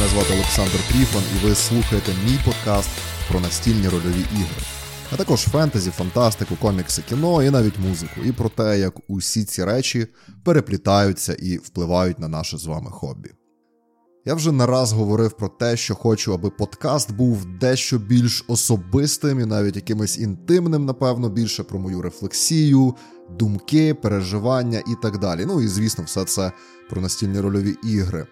Мене звати Олександр Тріфан, і ви слухаєте мій подкаст про настільні рольові ігри, а також фентезі, фантастику, комікси, кіно і навіть музику, і про те, як усі ці речі переплітаються і впливають на наше з вами хобі. Я вже не раз говорив про те, що хочу, аби подкаст був дещо більш особистим і навіть якимось інтимним, напевно, більше про мою рефлексію, думки, переживання і так далі. Ну і звісно, все це про настільні рольові ігри.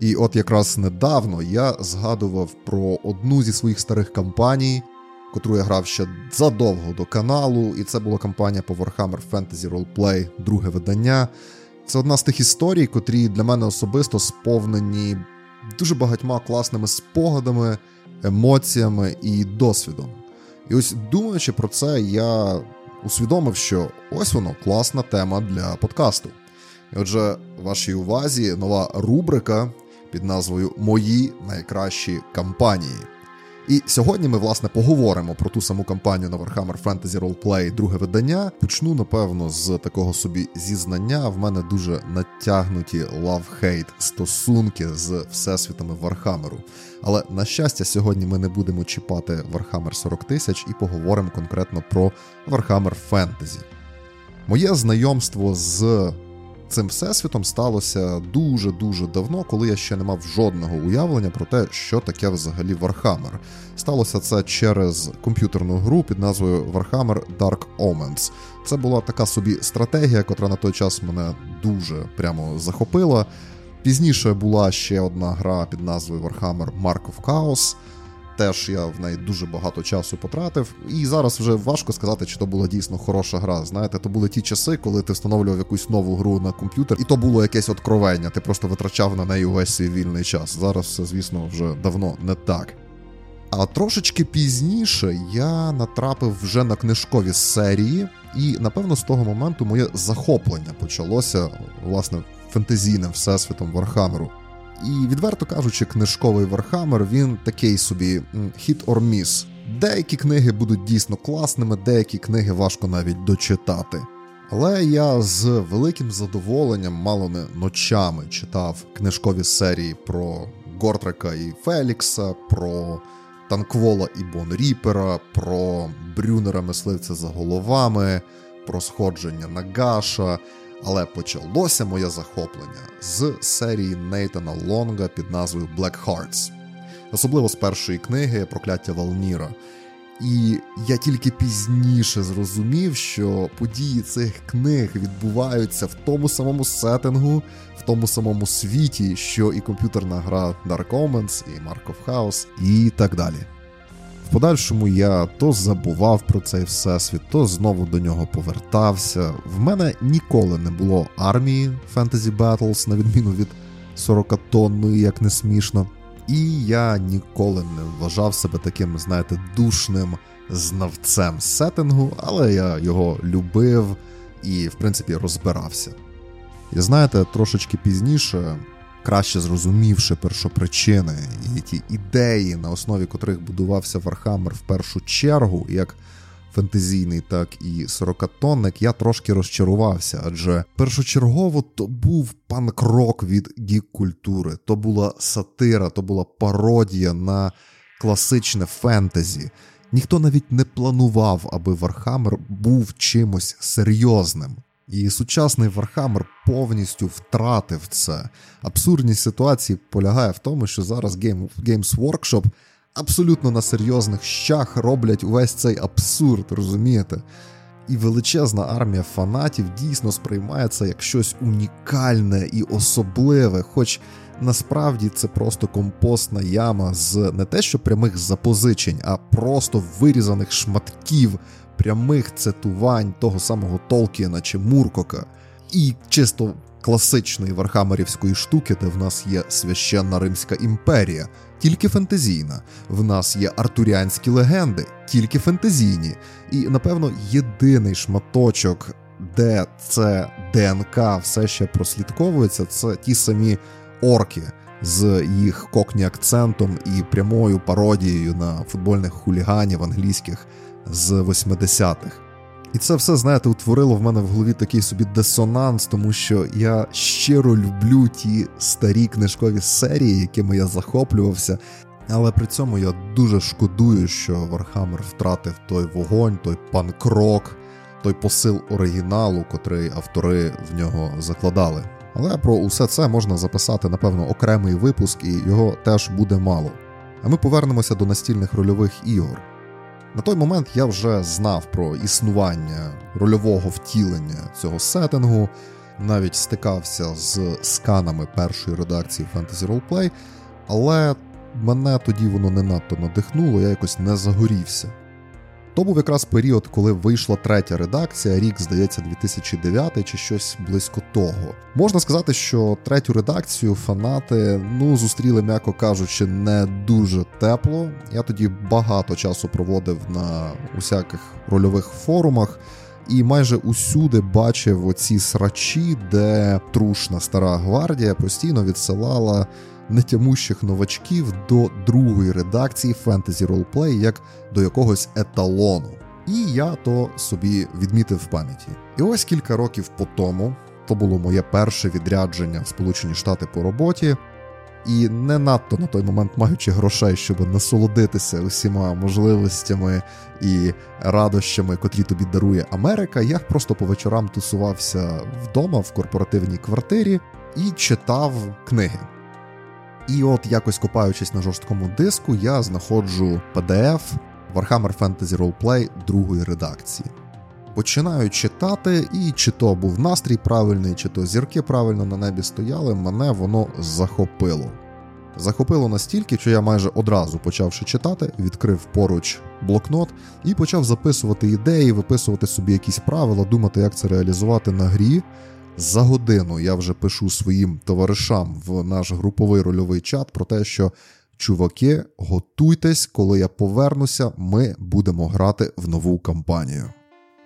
І от якраз недавно я згадував про одну зі своїх старих кампаній, котру я грав ще задовго до каналу, і це була кампанія по Warhammer Fantasy Roleplay, друге видання. Це одна з тих історій, котрі для мене особисто сповнені дуже багатьма класними спогадами, емоціями і досвідом. І ось думаючи про це, я усвідомив, що ось воно класна тема для подкасту. І отже, вашій увазі нова рубрика під назвою Мої найкращі кампанії. І сьогодні ми, власне, поговоримо про ту саму кампанію на Warhammer Fantasy Roleplay друге видання. Почну, напевно, з такого собі зізнання. В мене дуже натягнуті love-hate стосунки з всесвітами Вархамеру. Але на щастя, сьогодні ми не будемо чіпати Warhammer 40 тисяч і поговоримо конкретно про Warhammer Fantasy. Моє знайомство з цим всесвітом сталося дуже-дуже давно, коли я ще не мав жодного уявлення про те, що таке взагалі Warhammer. Сталося це через комп'ютерну гру під назвою Warhammer Dark Omens. Це була така собі стратегія, котра на той час мене дуже прямо захопила. Пізніше була ще одна гра під назвою Warhammer Mark of Chaos. Теж я в неї дуже багато часу потратив, і зараз вже важко сказати, чи то була дійсно хороша гра. Знаєте, то були ті часи, коли ти встановлював якусь нову гру на комп'ютер, і то було якесь откровення. Ти просто витрачав на неї увесь свій вільний час. Зараз все, звісно, вже давно не так. А трошечки пізніше я натрапив вже на книжкові серії, і напевно з того моменту моє захоплення почалося власне фентезійним всесвітом Вархамеру. І відверто кажучи, книжковий Вархаммер, він такий собі hit or miss. Деякі книги будуть дійсно класними, деякі книги важко навіть дочитати. Але я з великим задоволенням, мало не ночами, читав книжкові серії про Гортрека і Фелікса, про Танквола і Бон Ріпера, про Брюнера Мисливця за головами, про сходження Нагаша. Але почалося моє захоплення з серії Нейтана Лонга під назвою Black Hearts, особливо з першої книги Прокляття Валніра. І я тільки пізніше зрозумів, що події цих книг відбуваються в тому самому сеттингу, в тому самому світі, що і комп'ютерна гра Dark Omens, і Mark of Chaos, і так далі. В подальшому я то забував про цей всесвіт, то знову до нього повертався. В мене ніколи не було армії Fantasy Battles, на відміну від 40-тонної, як не смішно. І я ніколи не вважав себе таким, знаєте, душним знавцем сеттингу, але я його любив і, в принципі, розбирався. І знаєте, трошечки пізніше краще зрозумівши першопричини і ті ідеї, на основі котрих будувався Вархаммер в першу чергу, як фентезійний, так і сорокатонник, я трошки розчарувався, адже першочергово то був панк-рок від гік-культури, то була сатира, то була пародія на класичне фентезі. Ніхто навіть не планував, аби Вархаммер був чимось серйозним. І сучасний Вархаммер повністю втратив це. Абсурдність ситуації полягає в тому, що зараз Games Workshop абсолютно на серйозних щах роблять увесь цей абсурд, розумієте? І величезна армія фанатів дійсно сприймає це як щось унікальне і особливе, хоч насправді це просто компостна яма з не те, що прямих запозичень, а просто вирізаних шматків прямих цитувань того самого Толкіна чи Муркока, і чисто класичної вархамерівської штуки, де в нас є священна Римська імперія, тільки фентезійна. В нас є артуріанські легенди, тільки фентезійні. І, напевно, єдиний шматочок, де це ДНК все ще прослідковується, це ті самі орки. З їх кокні акцентом і прямою пародією на футбольних хуліганів англійських з 80-х. І це все, знаєте, утворило в мене в голові такий собі дисонанс, тому що я щиро люблю ті старі книжкові серії, якими я захоплювався. Але при цьому я дуже шкодую, що Вархаммер втратив той вогонь, той панкрок, той посил оригіналу, котрий автори в нього закладали. Але про усе це можна записати, напевно, окремий випуск, і його теж буде мало. А ми повернемося до настільних рольових ігор. На той момент я вже знав про існування рольового втілення цього сеттингу, навіть стикався з сканами першої редакції Fantasy Roleplay, але мене тоді воно не надто надихнуло, я якось не загорівся. То був якраз період, коли вийшла третя редакція, рік, здається, 2009 чи щось близько того. Можна сказати, що третю редакцію фанати ну зустріли, м'яко кажучи, не дуже тепло. Я тоді багато часу проводив на усяких рольових форумах. І майже усюди бачив оці срачі, де трушна стара гвардія постійно відсилала нетямущих новачків до другої редакції Fantasy Roleplay як до якогось еталону. І я то собі відмітив в пам'яті. І ось кілька років по тому, то було моє перше відрядження в Сполучені Штати по роботі, і не надто на той момент маючи грошей, щоб насолодитися усіма можливостями і радощами, котрі тобі дарує Америка, я просто по вечорам тусувався вдома в корпоративній квартирі і читав книги. І от якось копаючись на жорсткому диску, я знаходжу PDF Warhammer Fantasy Roleplay другої редакції. Починаю читати, і чи то був настрій правильний, чи то зірки правильно на небі стояли, мене воно захопило. Захопило настільки, що я майже одразу почавши читати, відкрив поруч блокнот і почав записувати ідеї, виписувати собі якісь правила, думати, як це реалізувати на грі. За годину я вже пишу своїм товаришам в наш груповий рольовий чат про те, що чуваки, готуйтесь, коли я повернуся, ми будемо грати в нову кампанію.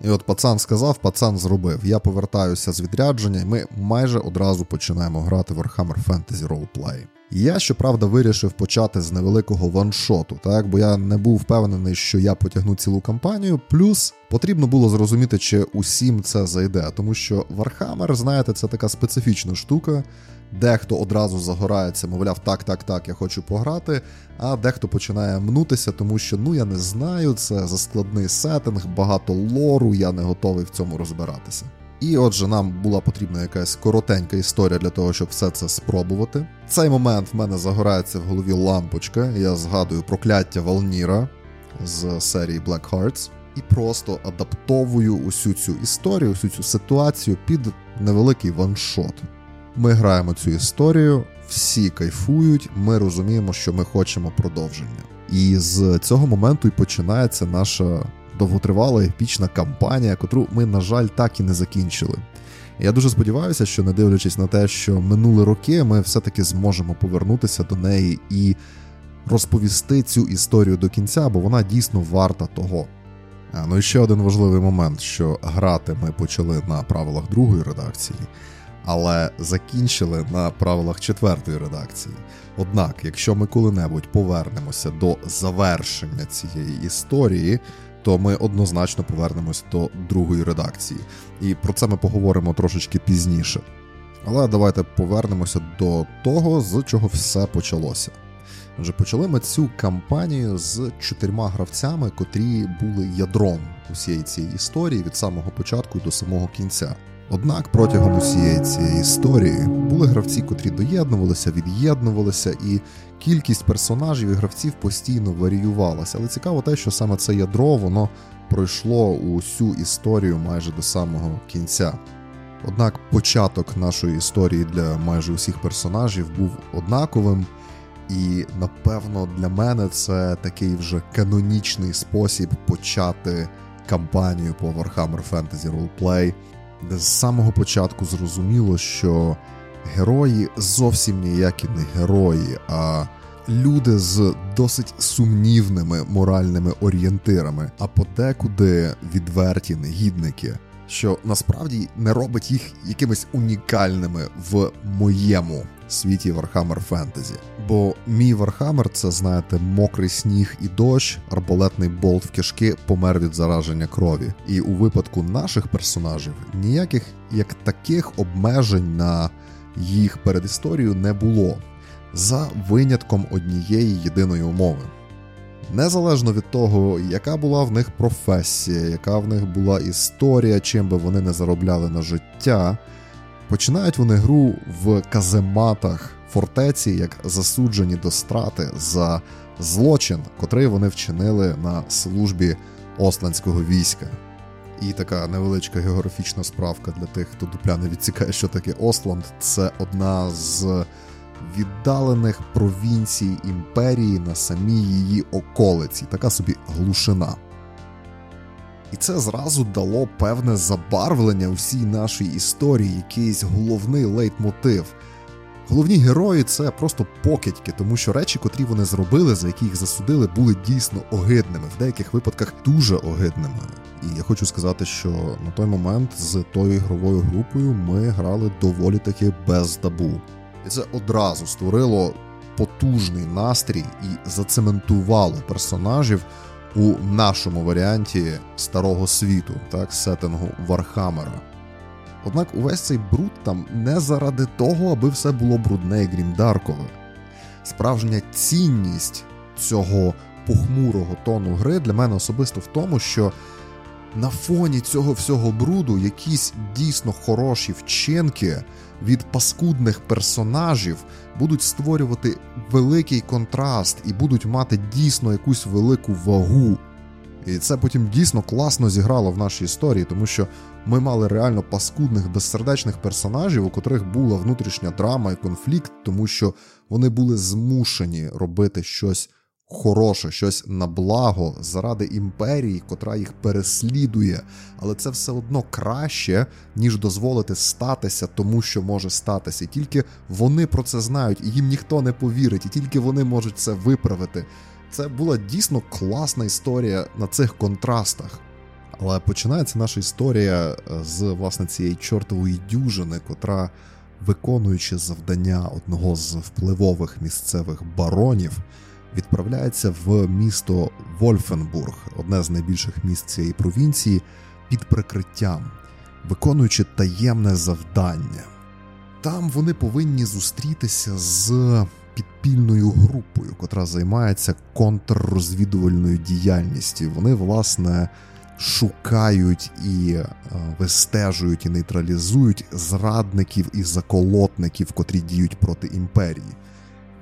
І от пацан сказав, пацан зробив. Я повертаюся з відрядження, і ми майже одразу починаємо грати Warhammer Fantasy Roleplay. Я, щоправда, вирішив почати з невеликого ваншоту, так бо я не був впевнений, що я потягну цілу кампанію. Плюс потрібно було зрозуміти, чи усім це зайде, тому що Warhammer, знаєте, це така специфічна штука. Дехто одразу загорається, мовляв, так, так, так, я хочу пограти. А дехто починає мнутися, тому що ну я не знаю, це заскладний сеттинг, багато лору, я не готовий в цьому розбиратися. І отже, нам була потрібна якась коротенька історія для того, щоб все це спробувати. В цей момент в мене загорається в голові лампочка. Я згадую прокляття Валніра з серії Black Hearts і просто адаптовую усю цю історію, усю цю ситуацію під невеликий ваншот. Ми граємо цю історію, всі кайфують, ми розуміємо, що ми хочемо продовження. І з цього моменту і починається наша довготривала епічна кампанія, котру ми, на жаль, так і не закінчили. Я дуже сподіваюся, що не дивлячись на те, що минули роки, ми все-таки зможемо повернутися до неї і розповісти цю історію до кінця, бо вона дійсно варта того. А, ну і ще один важливий момент, що грати ми почали на правилах другої редакції, але закінчили на правилах четвертої редакції. Однак, якщо ми коли-небудь повернемося до завершення цієї історії, то ми однозначно повернемось до другої редакції. І про це ми поговоримо трошечки пізніше. Але давайте повернемося до того, з чого все почалося. Вже почали ми цю кампанію з чотирма гравцями, котрі були ядром усієї цієї історії від самого початку до самого кінця. Однак протягом усієї цієї історії були гравці, котрі доєднувалися, від'єднувалися, і кількість персонажів і гравців постійно варіювалася. Але цікаво те, що саме це ядро воно пройшло усю історію майже до самого кінця. Однак початок нашої історії для майже усіх персонажів був однаковим, і напевно для мене це такий вже канонічний спосіб почати кампанію по Warhammer Fantasy Roleplay – де з самого початку зрозуміло, що герої зовсім ніякі не герої, а люди з досить сумнівними моральними орієнтирами, а подекуди відверті негідники. Що насправді не робить їх якимись унікальними в моєму світі Warhammer Fantasy. Бо мій Warhammer — це, знаєте, мокрий сніг і дощ, арбалетний болт в кишки помер від зараження крові. І у випадку наших персонажів ніяких як таких обмежень на їх передісторію не було, за винятком однієї єдиної умови. Незалежно від того, яка була в них професія, яка в них була історія, чим би вони не заробляли на життя, починають вони гру в казематах фортеці, як засуджені до страти за злочин, котрий вони вчинили на службі осландського війська. І така невеличка географічна справка для тих, хто дупля не відцікає, що таке Осланд. Це одна з віддалених провінцій імперії на самій її околиці, така собі глушина. І це зразу дало певне забарвлення усій нашій історії, якийсь головний лейтмотив. Головні герої це просто покидьки, тому що речі, котрі вони зробили, за які їх засудили, були дійсно огидними, в деяких випадках дуже огидними. І я хочу сказати, що на той момент з тою ігровою групою ми грали доволі таки без табу. Це одразу створило потужний настрій і зацементувало персонажів у нашому варіанті старого світу, так, сеттингу Вархаммера. Однак увесь цей бруд там не заради того, аби все було брудне і грімдаркове. Справжня цінність цього похмурого тону гри для мене особисто в тому, що на фоні цього всього бруду якісь дійсно хороші вчинки від паскудних персонажів будуть створювати великий контраст і будуть мати дійсно якусь велику вагу. І це потім дійсно класно зіграло в нашій історії, тому що ми мали реально паскудних, безсердечних персонажів, у котрих була внутрішня драма і конфлікт, тому що вони були змушені робити щось хороше, щось на благо заради імперії, котра їх переслідує, але це все одно краще, ніж дозволити статися тому, що може статися. І тільки вони про це знають, і їм ніхто не повірить, і тільки вони можуть це виправити. Це була дійсно класна історія на цих контрастах. Але починається наша історія е, з власне цієї чортової дюжини, котра, виконуючи завдання одного з впливових місцевих баронів, відправляється в місто Вольфенбург, одне з найбільших міст цієї провінції, під прикриттям, виконуючи таємне завдання. Там вони повинні зустрітися з підпільною групою, котра займається контррозвідувальною діяльністю. Вони, власне, шукають і е, вистежують і нейтралізують зрадників і заколотників, котрі діють проти імперії.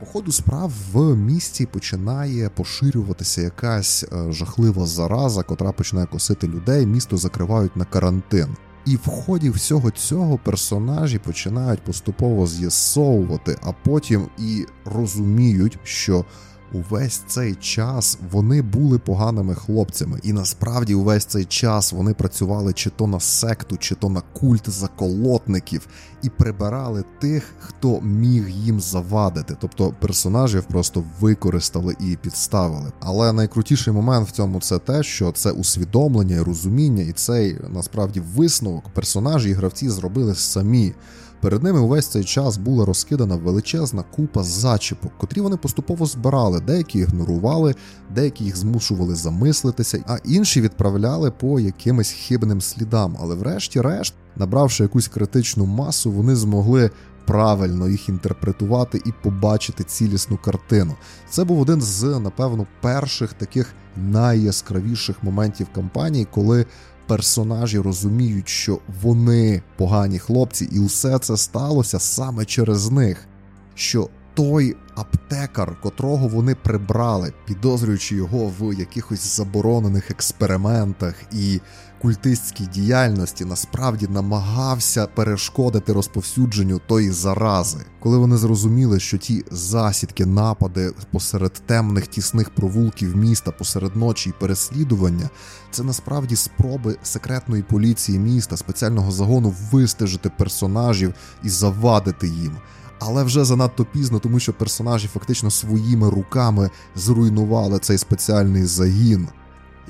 По ходу справ в місті починає поширюватися якась е, жахлива зараза, котра починає косити людей. Місто закривають на карантин. І в ході всього цього персонажі починають поступово з'ясовувати, а потім і розуміють, що увесь цей час вони були поганими хлопцями, і насправді увесь цей час вони працювали чи то на секту, чи то на культ заколотників, і прибирали тих, хто міг їм завадити. Тобто персонажів просто використали і підставили. Але найкрутіший момент в цьому це те, що це усвідомлення і розуміння, і цей насправді висновок персонажі і гравці зробили самі. Перед ними увесь цей час була розкидана величезна купа зачіпок, котрі вони поступово збирали, деякі ігнорували, деякі їх змушували замислитися, а інші відправляли по якимось хибним слідам. Але, врешті-решт, набравши якусь критичну масу, вони змогли. Правильно їх інтерпретувати і побачити цілісну картину. Це був один з, напевно, перших таких найяскравіших моментів кампанії, коли персонажі розуміють, що вони погані хлопці, і усе це сталося саме через них. Що той аптекар, котрого вони прибрали, підозрюючи його в якихось заборонених експериментах і культистській діяльності, насправді намагався перешкодити розповсюдженню тої зарази, коли вони зрозуміли, що ті засідки, напади посеред темних тісних провулків міста посеред ночі і переслідування, це насправді спроби секретної поліції міста, спеціального загону вистежити персонажів і завадити їм. Але вже занадто пізно, тому що персонажі фактично своїми руками зруйнували цей спеціальний загін.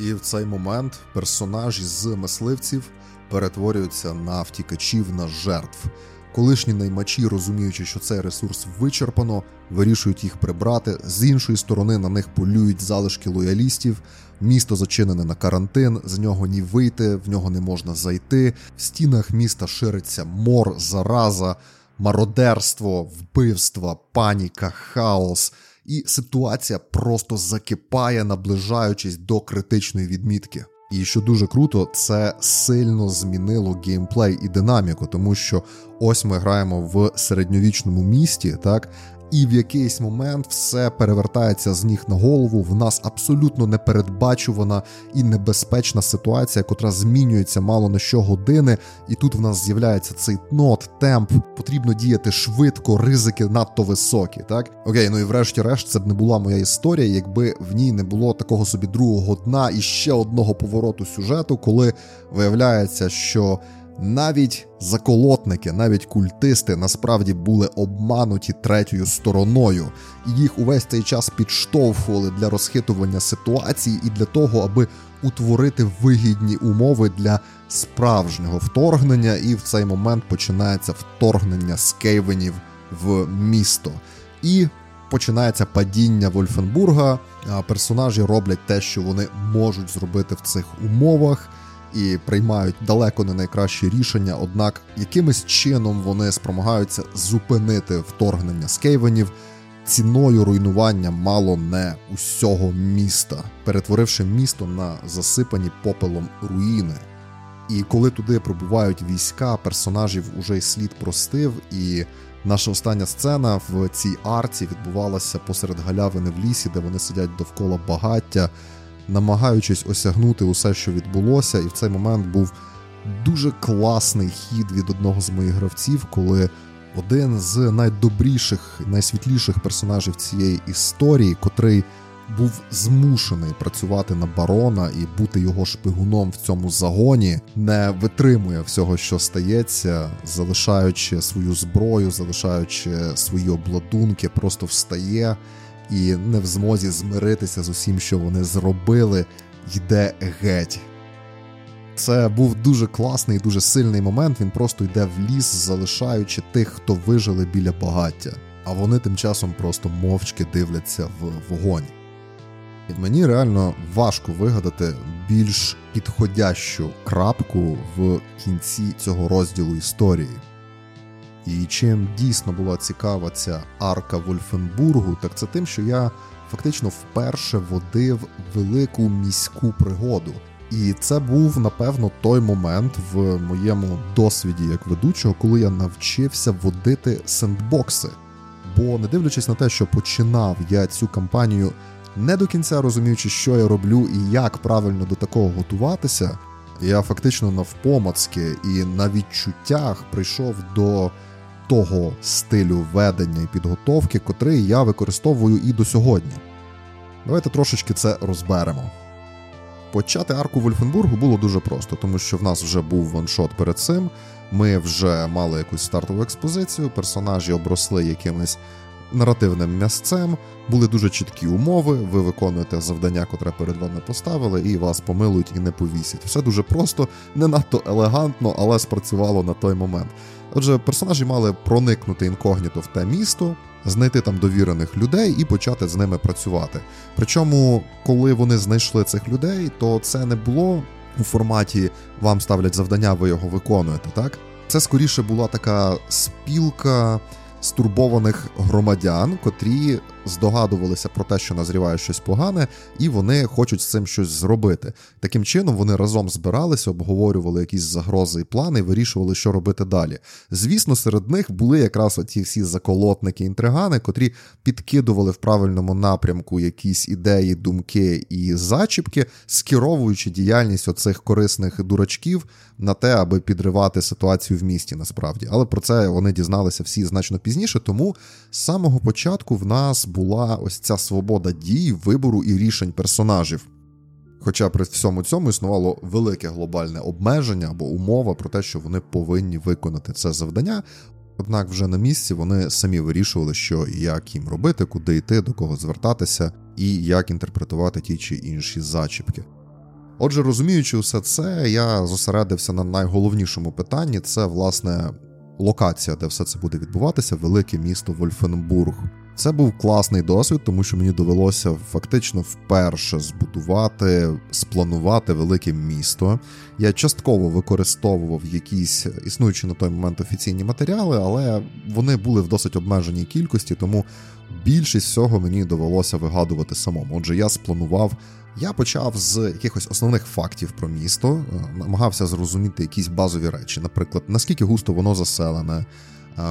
І в цей момент персонаж з мисливців перетворюються на втікачів на жертв. Колишні наймачі, розуміючи, що цей ресурс вичерпано, вирішують їх прибрати. З іншої сторони на них полюють залишки лоялістів. Місто зачинене на карантин, з нього ні вийти, в нього не можна зайти. В стінах міста шириться мор, зараза, мародерство, вбивства, паніка, хаос. І ситуація просто закипає, наближаючись до критичної відмітки. І що дуже круто, це сильно змінило геймплей і динаміку, тому що ось ми граємо в середньовічному місті, так і в якийсь момент все перевертається з ніг на голову. В нас абсолютно непередбачувана і небезпечна ситуація, котра змінюється мало на що години, і тут в нас з'являється цей нот, темп. Потрібно діяти швидко, ризики надто високі. Так окей, ну і врешті-решт, це б не була моя історія, якби в ній не було такого собі другого дна і ще одного повороту сюжету, коли виявляється, що навіть заколотники, навіть культисти насправді були обмануті третьою стороною, і їх увесь цей час підштовхували для розхитування ситуації і для того, аби утворити вигідні умови для справжнього вторгнення. І в цей момент починається вторгнення скейвенів в місто. І починається падіння Вольфенбурга. Персонажі роблять те, що вони можуть зробити в цих умовах і приймають далеко не найкращі рішення, однак якимось чином вони спромагаються зупинити вторгнення скейвенів ціною руйнування мало не усього міста, перетворивши місто на засипані попелом руїни. І коли туди прибувають війська, персонажів уже й слід простив, і наша остання сцена в цій арці відбувалася посеред галявини в лісі, де вони сидять довкола багаття намагаючись осягнути усе, що відбулося, і в цей момент був дуже класний хід від одного з моїх гравців, коли один з найдобріших, найсвітліших персонажів цієї історії, котрий був змушений працювати на барона і бути його шпигуном в цьому загоні, не витримує всього, що стається, залишаючи свою зброю, залишаючи свої обладунки, просто встає і не в змозі змиритися з усім, що вони зробили, йде геть. Це був дуже класний, дуже сильний момент. Він просто йде в ліс, залишаючи тих, хто вижили біля багаття, а вони тим часом просто мовчки дивляться в вогонь. І мені реально важко вигадати більш підходящу крапку в кінці цього розділу історії. І чим дійсно була цікава ця арка Вольфенбургу, так це тим, що я фактично вперше водив велику міську пригоду. І це був напевно той момент в моєму досвіді як ведучого, коли я навчився водити сендбокси. Бо, не дивлячись на те, що починав я цю кампанію, не до кінця розуміючи, що я роблю і як правильно до такого готуватися, я фактично навпомацьки і на відчуттях прийшов до того стилю ведення і підготовки, котрий я використовую і до сьогодні. Давайте трошечки це розберемо. Почати арку Вольфенбургу було дуже просто, тому що в нас вже був ваншот перед цим. Ми вже мали якусь стартову експозицію, персонажі обросли якимись наративним м'ясцем, були дуже чіткі умови. Ви виконуєте завдання, котре перед вами поставили, і вас помилують і не повісять. Все дуже просто, не надто елегантно, але спрацювало на той момент. Отже, персонажі мали проникнути інкогніто в те місто, знайти там довірених людей і почати з ними працювати. Причому, коли вони знайшли цих людей, то це не було у форматі вам ставлять завдання, ви його виконуєте. Так це скоріше була така спілка стурбованих громадян, котрі здогадувалися про те, що назріває щось погане, і вони хочуть з цим щось зробити. Таким чином вони разом збиралися, обговорювали якісь загрози і плани, вирішували, що робити далі. Звісно, серед них були якраз оті всі заколотники, інтригани, котрі підкидували в правильному напрямку якісь ідеї, думки і зачіпки, скеровуючи діяльність оцих корисних дурачків на те, аби підривати ситуацію в місті, насправді. Але про це вони дізналися всі значно пізніше. Тому з самого початку в нас була ось ця свобода дій, вибору і рішень персонажів. Хоча при всьому цьому існувало велике глобальне обмеження або умова про те, що вони повинні виконати це завдання. Однак вже на місці вони самі вирішували, що і як їм робити, куди йти, до кого звертатися і як інтерпретувати ті чи інші зачіпки. Отже, розуміючи все це, я зосередився на найголовнішому питанні це, власне, локація, де все це буде відбуватися, велике місто Вольфенбург. Це був класний досвід, тому що мені довелося фактично вперше збудувати, спланувати велике місто. Я частково використовував якісь існуючі на той момент офіційні матеріали, але вони були в досить обмеженій кількості, тому більшість всього мені довелося вигадувати самому. Отже, я спланував. Я почав з якихось основних фактів про місто, намагався зрозуміти якісь базові речі, наприклад, наскільки густо воно заселене,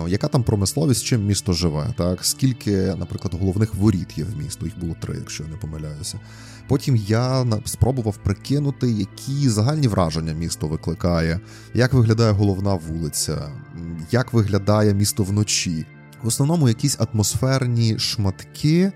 яка там промисловість, чим місто живе? Так, скільки, наприклад, головних воріт є в місто? Їх було три, якщо я не помиляюся. Потім я спробував прикинути, які загальні враження місто викликає, як виглядає головна вулиця, як виглядає місто вночі. В основному якісь атмосферні шматки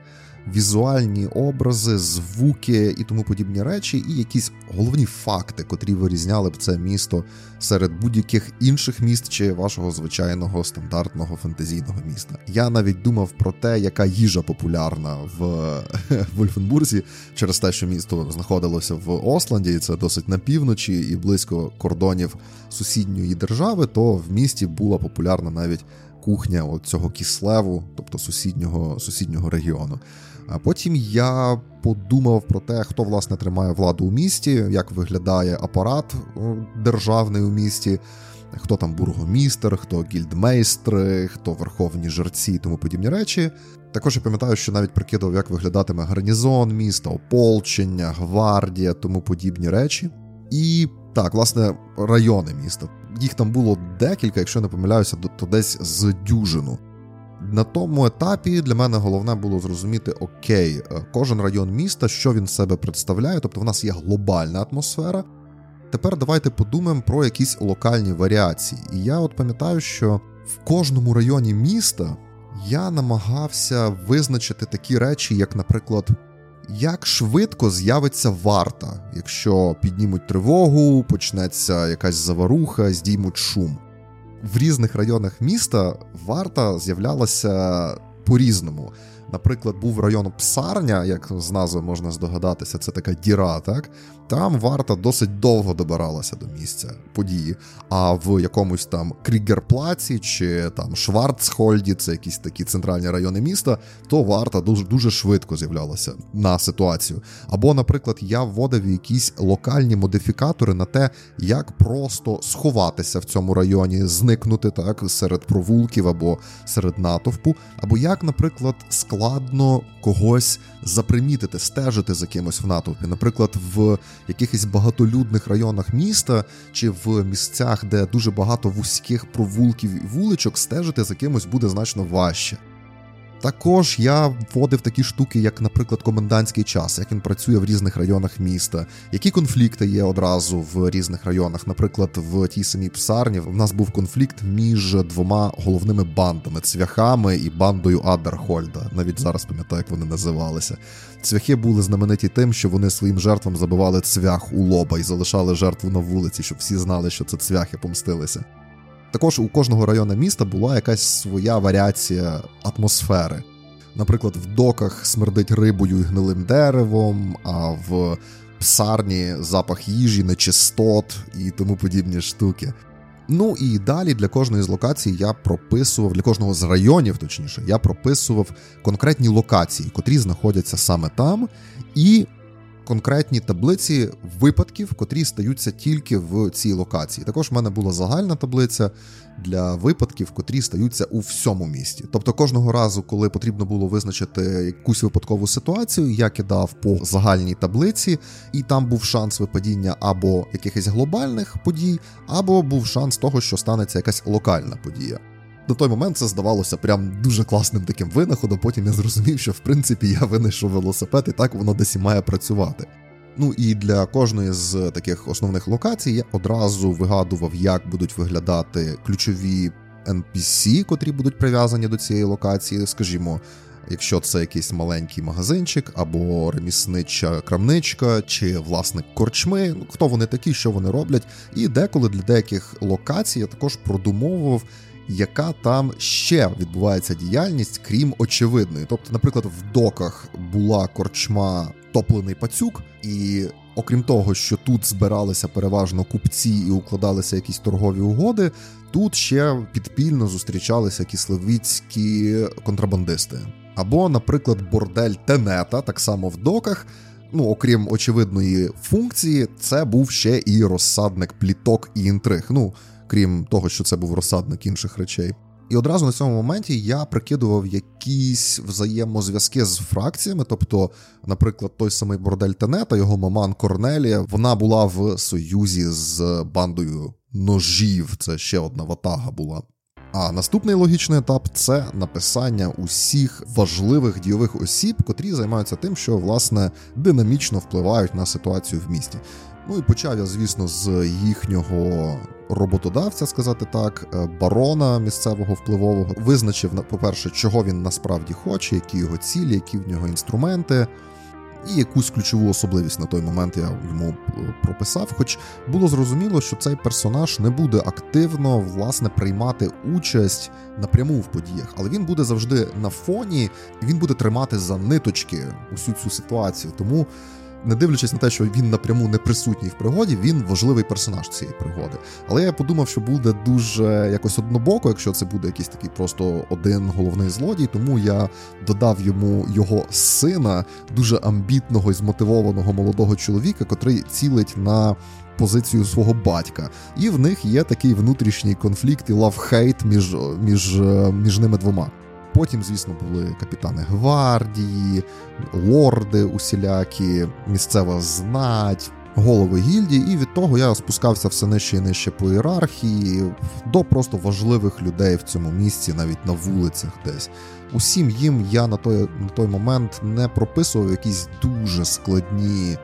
візуальні образи, звуки і тому подібні речі, і якісь головні факти, котрі вирізняли б це місто серед будь-яких інших міст чи вашого звичайного стандартного фентезійного міста. Я навіть думав про те, яка їжа популярна в Вольфенбурзі, через те, що місто знаходилося в Осланді, і це досить на півночі і близько кордонів сусідньої держави, то в місті була популярна навіть. Кухня цього кислеву, тобто сусіднього сусіднього регіону. А потім я подумав про те, хто власне тримає владу у місті, як виглядає апарат державний у місті, хто там бургомістер, хто гільдмейстри, хто верховні жерці і тому подібні речі. Також я пам'ятаю, що навіть прикидав, як виглядатиме гарнізон міста, ополчення, гвардія, тому подібні речі. І так, власне, райони міста. Їх там було декілька, якщо не помиляюся, то десь з дюжину. На тому етапі для мене головне було зрозуміти: окей, е, кожен район міста, що він себе представляє, тобто в нас є глобальна атмосфера. Тепер давайте подумаємо про якісь локальні варіації. І я от пам'ятаю, що в кожному районі міста я намагався визначити такі речі, як, наприклад, як швидко з'явиться варта, якщо піднімуть тривогу, почнеться якась заваруха, здіймуть шум в різних районах міста варта з'являлася по-різному. Наприклад, був район Псарня, як з назви можна здогадатися, це така діра, так? Там варта досить довго добиралася до місця події. А в якомусь там Крігерплаці чи там Шварцхольді, це якісь такі центральні райони міста, то варта дуже дуже швидко з'являлася на ситуацію. Або, наприклад, я вводив якісь локальні модифікатори на те, як просто сховатися в цьому районі, зникнути так серед провулків або серед натовпу, або як, наприклад, складно когось запримітити, стежити за кимось в натовпі. Наприклад, в якихось багатолюдних районах міста чи в місцях, де дуже багато вузьких провулків і вуличок, стежити за кимось буде значно важче. Також я вводив такі штуки, як, наприклад, комендантський час, як він працює в різних районах міста, які конфлікти є одразу в різних районах. Наприклад, в тій самій псарні в нас був конфлікт між двома головними бандами цвяхами і бандою Аддерхольда. Навіть зараз пам'ятаю, як вони називалися. Цвяхи були знамениті тим, що вони своїм жертвам забивали цвях у лоба і залишали жертву на вулиці, щоб всі знали, що це цвяхи помстилися. Також у кожного району міста була якась своя варіація атмосфери. Наприклад, в доках смердить рибою і гнилим деревом, а в псарні запах їжі, нечистот і тому подібні штуки. Ну і далі для кожної з локацій я прописував, для кожного з районів, точніше, я прописував конкретні локації, котрі знаходяться саме там, і конкретні таблиці випадків, котрі стаються тільки в цій локації. Також в мене була загальна таблиця для випадків, котрі стаються у всьому місті. Тобто кожного разу, коли потрібно було визначити якусь випадкову ситуацію, я кидав по загальній таблиці, і там був шанс випадіння або якихось глобальних подій, або був шанс того, що станеться якась локальна подія на той момент це здавалося прям дуже класним таким винаходом. Потім я зрозумів, що в принципі я винайшов велосипед, і так воно десь і має працювати. Ну і для кожної з таких основних локацій я одразу вигадував, як будуть виглядати ключові NPC, котрі будуть прив'язані до цієї локації, скажімо. Якщо це якийсь маленький магазинчик, або реміснича крамничка, чи власник корчми, ну хто вони такі, що вони роблять, і деколи для деяких локацій я також продумовував, яка там ще відбувається діяльність, крім очевидної. Тобто, наприклад, в доках була корчма топлений пацюк, і Окрім того, що тут збиралися переважно купці і укладалися якісь торгові угоди, тут ще підпільно зустрічалися кисловіцькі контрабандисти. Або, наприклад, бордель Тенета, так само в доках. Ну, окрім очевидної функції, це був ще і розсадник пліток і інтриг. Ну, крім того, що це був розсадник інших речей. І одразу на цьому моменті я прикидував якісь взаємозв'язки з фракціями. Тобто, наприклад, той самий бордель Тенета, його маман Корнелія, вона була в союзі з бандою ножів. Це ще одна ватага була. А наступний логічний етап це написання усіх важливих дійових осіб, котрі займаються тим, що власне динамічно впливають на ситуацію в місті. Ну і почав я, звісно, з їхнього роботодавця, сказати так, е, барона місцевого впливового визначив по-перше, чого він насправді хоче, які його цілі, які в нього інструменти. І якусь ключову особливість на той момент я йому е, прописав. Хоч було зрозуміло, що цей персонаж не буде активно власне приймати участь напряму в подіях, але він буде завжди на фоні, він буде тримати за ниточки усю цю ситуацію. Тому не дивлячись на те, що він напряму не присутній в пригоді, він важливий персонаж цієї пригоди. Але я подумав, що буде дуже якось однобоко, якщо це буде якийсь такий просто один головний злодій. Тому я додав йому його сина, дуже амбітного і змотивованого молодого чоловіка, котрий цілить на. Позицію свого батька, і в них є такий внутрішній конфлікт і лав-хейт між між, між ними двома. Потім, звісно, були капітани гвардії, лорди усілякі, місцева знать, голови гільдії, і від того я спускався все нижче і нижче по ієрархії, до просто важливих людей в цьому місці, навіть на вулицях десь. Усім їм я на той, на той момент не прописував якісь дуже складні.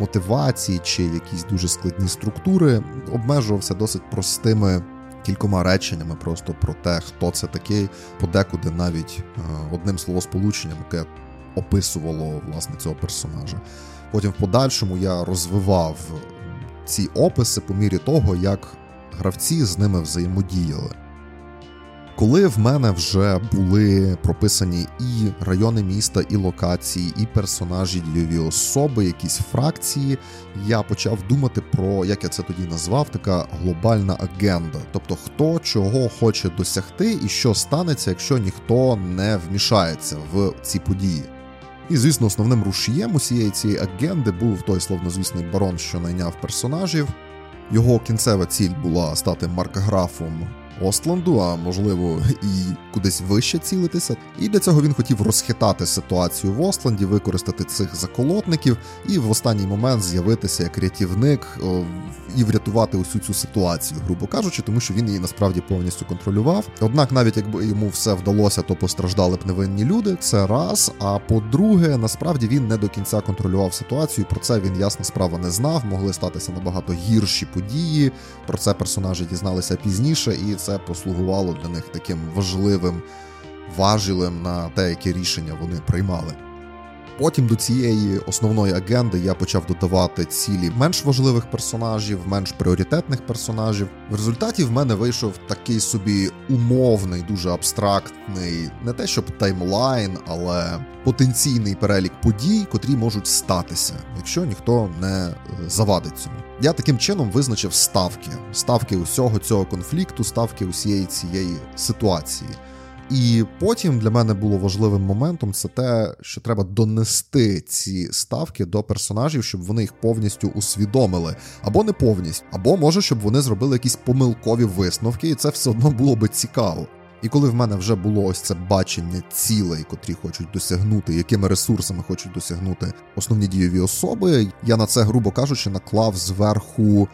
Мотивації чи якісь дуже складні структури обмежувався досить простими кількома реченнями просто про те, хто це такий, подекуди навіть е, одним словосполученням, яке описувало власне цього персонажа. Потім в подальшому я розвивав ці описи по мірі того, як гравці з ними взаємодіяли. Коли в мене вже були прописані і райони міста, і локації, і персонажі, дійові особи, якісь фракції, я почав думати про, як я це тоді назвав, така глобальна агенда. Тобто, хто чого хоче досягти, і що станеться, якщо ніхто не вмішається в ці події. І, звісно, основним рушієм усієї цієї агенди був той словнозвісний барон, що найняв персонажів. Його кінцева ціль була стати маркграфом Остланду, а можливо і кудись вище цілитися. І для цього він хотів розхитати ситуацію в Остланді, використати цих заколотників і в останній момент з'явитися як рятівник і врятувати усю цю ситуацію, грубо кажучи, тому що він її насправді повністю контролював. Однак, навіть якби йому все вдалося, то постраждали б невинні люди. Це раз. А по-друге, насправді він не до кінця контролював ситуацію. Про це він ясна справа не знав. Могли статися набагато гірші події. Про це персонажі дізналися пізніше, і це послугувало для них таким важливим важілем на те, яке рішення вони приймали. Потім до цієї основної агенди я почав додавати цілі менш важливих персонажів, менш пріоритетних персонажів. В результаті в мене вийшов такий собі умовний, дуже абстрактний, не те щоб таймлайн, але потенційний перелік подій, котрі можуть статися, якщо ніхто не е, завадить цьому. Я таким чином визначив ставки, ставки усього цього конфлікту, ставки усієї цієї ситуації. І потім для мене було важливим моментом це те, що треба донести ці ставки до персонажів, щоб вони їх повністю усвідомили, або не повністю, або може, щоб вони зробили якісь помилкові висновки, і це все одно було би цікаво. І коли в мене вже було ось це бачення цілей, котрі хочуть досягнути, якими ресурсами хочуть досягнути основні дієві особи, я на це, грубо кажучи, наклав зверху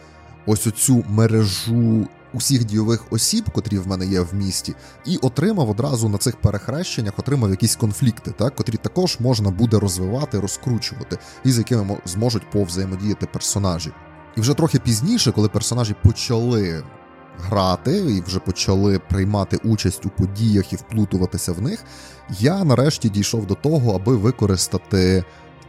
ось оцю мережу усіх дійових осіб, котрі в мене є в місті, і отримав одразу на цих перехрещеннях, отримав якісь конфлікти, так, котрі також можна буде розвивати, розкручувати, і з якими зможуть повзаємодіяти персонажі. І вже трохи пізніше, коли персонажі почали грати і вже почали приймати участь у подіях і вплутуватися в них, я нарешті дійшов до того, аби використати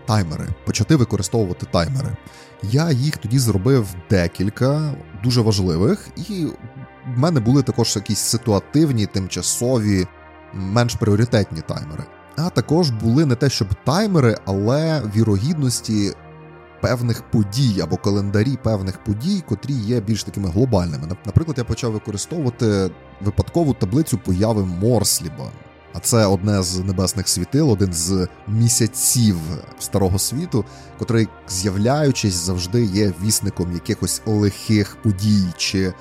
таймери, почати використовувати таймери. Я їх тоді зробив декілька дуже важливих, і в мене були також якісь ситуативні, тимчасові, менш пріоритетні таймери. А також були не те, щоб таймери, але вірогідності певних подій або календарі певних подій, котрі є більш такими глобальними. Наприклад, я почав використовувати випадкову таблицю появи Морсліба. А це одне з небесних світил, один з місяців старого світу, котрий, з'являючись, завжди є вісником якихось лихих подій чи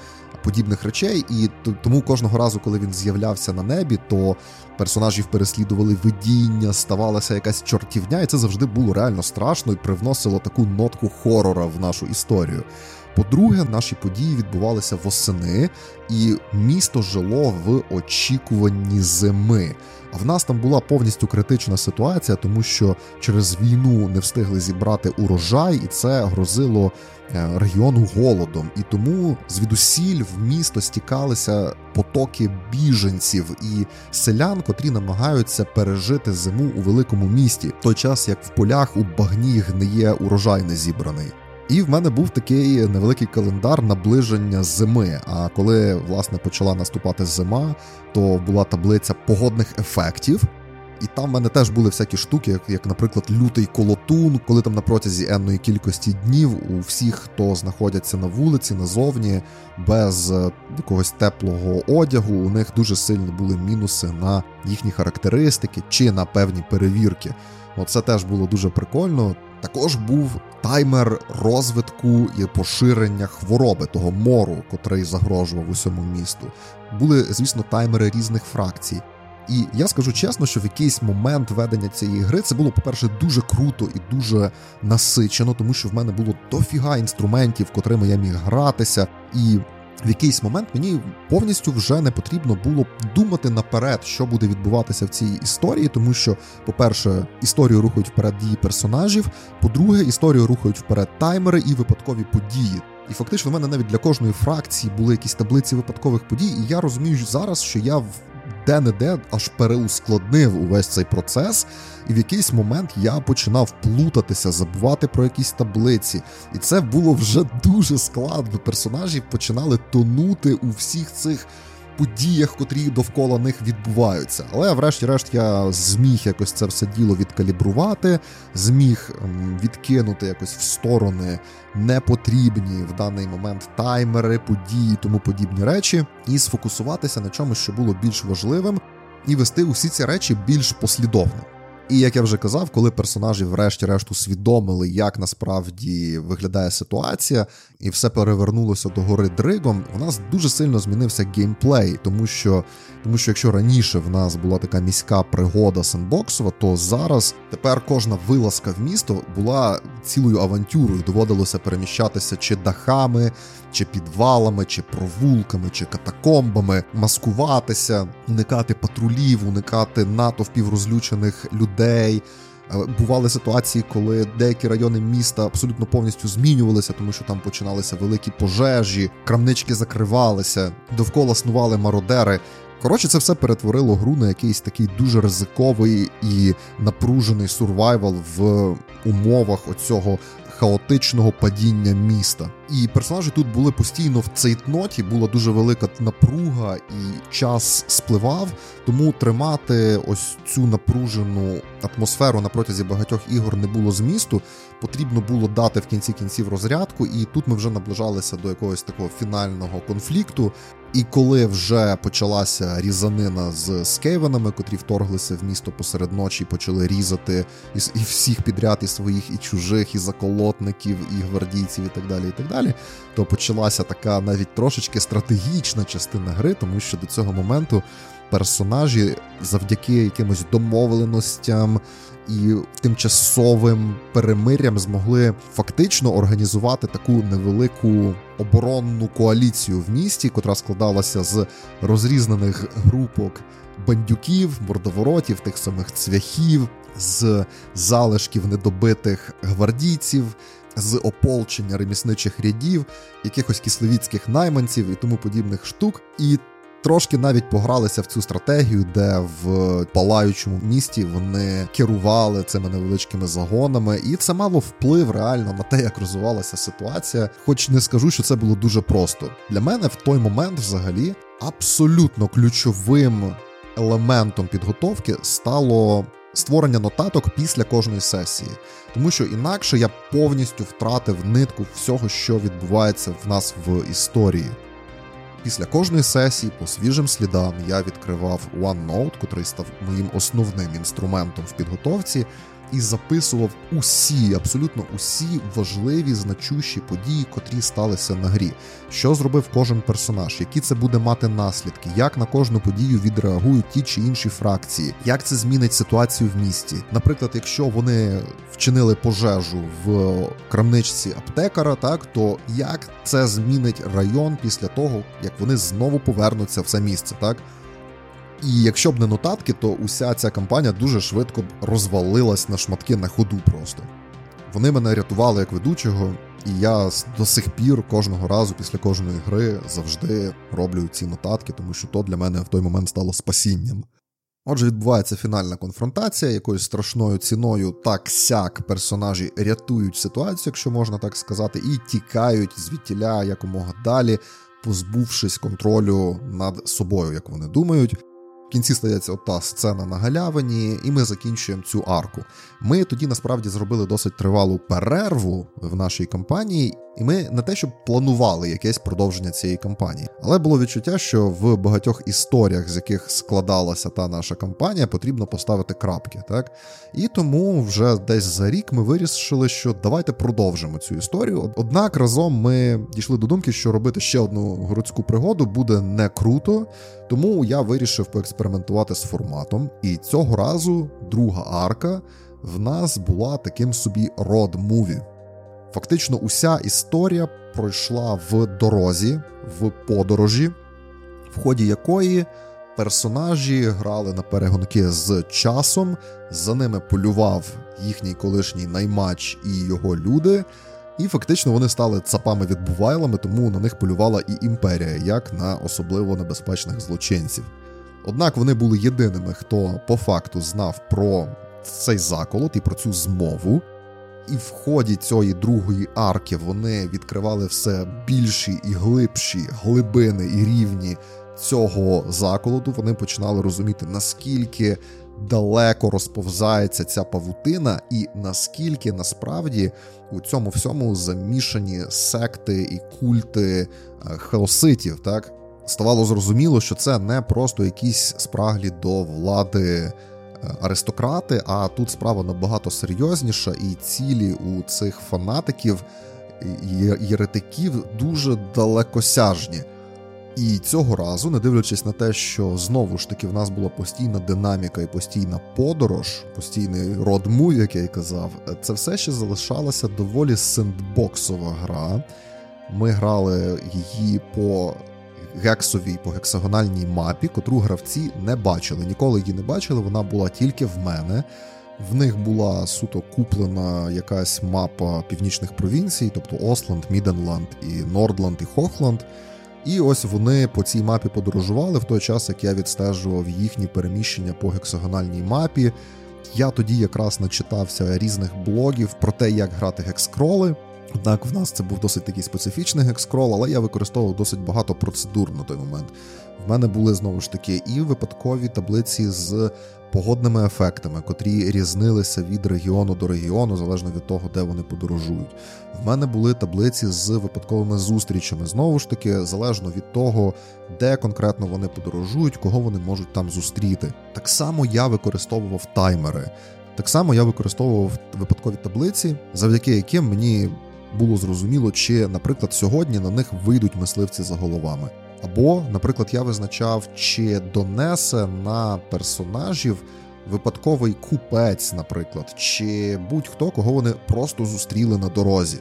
подібних речей. І тому кожного разу, коли він з'являвся на небі, то персонажів переслідували видіння, ставалася якась чортівня, і це завжди було реально страшно і привносило таку нотку хорора в нашу історію. По-друге, наші події відбувалися восени, і місто жило в очікуванні зими. А в нас там була повністю критична ситуація, тому що через війну не встигли зібрати урожай, і це грозило е, регіону голодом. І тому звідусіль в місто стікалися потоки біженців і селян, котрі намагаються пережити зиму у великому місті, в той час як в полях у багні гниє урожай не зібраний. І в мене був такий невеликий календар наближення зими. А коли власне почала наступати зима, то була таблиця погодних ефектів. І там в мене теж були всякі штуки, як, як, наприклад, лютий колотун, коли там на протязі енної кількості днів у всіх, хто знаходяться на вулиці, назовні, без е, якогось теплого одягу, у них дуже сильні були мінуси на їхні характеристики чи на певні перевірки. Оце теж було дуже прикольно. Також був таймер розвитку і поширення хвороби того мору, котрий загрожував усьому місту. Були, звісно, таймери різних фракцій. І я скажу чесно, що в якийсь момент ведення цієї гри це було, по-перше, дуже круто і дуже насичено, тому що в мене було дофіга інструментів, котрими я міг гратися, і в якийсь момент мені повністю вже не потрібно було думати наперед, що буде відбуватися в цій історії, тому що, по-перше, історію рухають вперед дії персонажів. По-друге, історію рухають вперед таймери і випадкові події. І фактично в мене навіть для кожної фракції були якісь таблиці випадкових подій, і я розумію зараз, що я в де-не-де аж переускладнив увесь цей процес, і в якийсь момент я починав плутатися, забувати про якісь таблиці. І це було вже дуже складно. Персонажі починали тонути у всіх цих подіях, котрі довкола них відбуваються. Але, врешті-решт, я зміг якось це все діло відкалібрувати, зміг ем, відкинути якось в сторони непотрібні в даний момент таймери, події, тому подібні речі, і сфокусуватися на чомусь, що було більш важливим, і вести усі ці речі більш послідовно. І як я вже казав, коли персонажі, врешті-решт, усвідомили, як насправді виглядає ситуація, і все перевернулося до гори дригом, в нас дуже сильно змінився геймплей, тому що тому що якщо раніше в нас була така міська пригода сендбоксова, то зараз тепер кожна вилазка в місто була цілою авантюрою. Доводилося переміщатися чи дахами, чи підвалами, чи провулками, чи катакомбами, маскуватися, уникати патрулів, уникати натовпів розлючених людей. Е, бували ситуації, коли деякі райони міста абсолютно повністю змінювалися, тому що там починалися великі пожежі, крамнички закривалися, довкола снували мародери. Коротше, це все перетворило гру на якийсь такий дуже ризиковий і напружений сурвайвал в умовах оцього хаотичного падіння міста. І персонажі тут були постійно в цейтноті, була дуже велика напруга, і час спливав. Тому тримати ось цю напружену атмосферу на протязі багатьох ігор не було змісту. Потрібно було дати в кінці кінців розрядку, і тут ми вже наближалися до якогось такого фінального конфлікту. І коли вже почалася різанина з скейвенами, котрі вторглися в місто посеред ночі, почали різати і, і всіх підряд, і своїх, і чужих, і заколотників, і гвардійців, і так далі, і так далі, то почалася така навіть трошечки стратегічна частина гри, тому що до цього моменту персонажі завдяки якимось домовленостям і тимчасовим перемирям змогли фактично організувати таку невелику оборонну коаліцію в місті, котра складалася з розрізнених групок бандюків, мордоворотів, тих самих цвяхів, з залишків недобитих гвардійців. З ополчення ремісничих рядів, якихось кисловіцьких найманців і тому подібних штук, і Трошки навіть погралися в цю стратегію, де в палаючому місті вони керували цими невеличкими загонами, і це мало вплив реально на те, як розвивалася ситуація. Хоч не скажу, що це було дуже просто. Для мене в той момент, взагалі, абсолютно ключовим елементом підготовки стало створення нотаток після кожної сесії, тому що інакше я повністю втратив нитку всього, що відбувається в нас в історії. Після кожної сесії, по свіжим слідам, я відкривав OneNote, котрий став моїм основним інструментом в підготовці, і записував усі, абсолютно усі важливі значущі події, котрі сталися на грі. Що зробив кожен персонаж, які це буде мати наслідки, як на кожну подію відреагують ті чи інші фракції, як це змінить ситуацію в місті. Наприклад, якщо вони вчинили пожежу в крамничці аптекара, так то як це змінить район після того, як вони знову повернуться в це місце, так. І якщо б не нотатки, то уся ця кампанія дуже швидко б розвалилась на шматки на ходу просто. Вони мене рятували як ведучого, і я до сих пір кожного разу після кожної гри завжди роблю ці нотатки, тому що то для мене в той момент стало спасінням. Отже, відбувається фінальна конфронтація, якоюсь страшною ціною так сяк персонажі рятують ситуацію, якщо можна так сказати, і тікають звідтіля якомога далі, позбувшись контролю над собою, як вони думають кінці стається та сцена на галявині, і ми закінчуємо цю арку. Ми тоді насправді зробили досить тривалу перерву в нашій кампанії, і ми не те, щоб планували якесь продовження цієї кампанії, але було відчуття, що в багатьох історіях, з яких складалася та наша кампанія, потрібно поставити крапки. Так і тому вже десь за рік ми вирішили, що давайте продовжимо цю історію. Однак разом ми дійшли до думки, що робити ще одну городську пригоду буде не круто, тому я вирішив поекспериментувати з форматом. І цього разу друга арка в нас була таким собі род-муві. Фактично, уся історія пройшла в дорозі, в подорожі, в ході якої персонажі грали на перегонки з часом, за ними полював їхній колишній наймач і його люди. І фактично вони стали цапами відбувайлами, тому на них полювала і імперія, як на особливо небезпечних злочинців. Однак вони були єдиними, хто по факту знав про цей заколот і про цю змову. І в ході цієї другої арки вони відкривали все більші і глибші глибини і рівні цього заколоту. Вони починали розуміти, наскільки далеко розповзається ця павутина, і наскільки насправді у цьому всьому замішані секти і культи е, хаоситів. Так ставало зрозуміло, що це не просто якісь спраглі до влади аристократи, а тут справа набагато серйозніша, і цілі у цих фанатиків єретиків дуже далекосяжні. І цього разу, не дивлячись на те, що знову ж таки в нас була постійна динаміка і постійна подорож, постійний род-мув, як я й казав, це все ще залишалася доволі сендбоксова гра. Ми грали її по гексовій по гексагональній мапі, котру гравці не бачили. Ніколи її не бачили, вона була тільки в мене. В них була суто куплена якась мапа північних провінцій, тобто Осланд, Міденланд, і Нордланд і Хохланд. І ось вони по цій мапі подорожували в той час, як я відстежував їхні переміщення по гексагональній мапі. Я тоді якраз начитався різних блогів про те, як грати гекскроли. Однак в нас це був досить такий специфічний гекскрол, але я використовував досить багато процедур на той момент. В мене були знову ж таки і випадкові таблиці з погодними ефектами, котрі різнилися від регіону до регіону, залежно від того, де вони подорожують. В мене були таблиці з випадковими зустрічами, знову ж таки, залежно від того, де конкретно вони подорожують, кого вони можуть там зустріти. Так само я використовував таймери. Так само я використовував випадкові таблиці, завдяки яким мені було зрозуміло, чи, наприклад, сьогодні на них вийдуть мисливці за головами. Або, наприклад, я визначав, чи донесе на персонажів випадковий купець, наприклад, чи будь-хто, кого вони просто зустріли на дорозі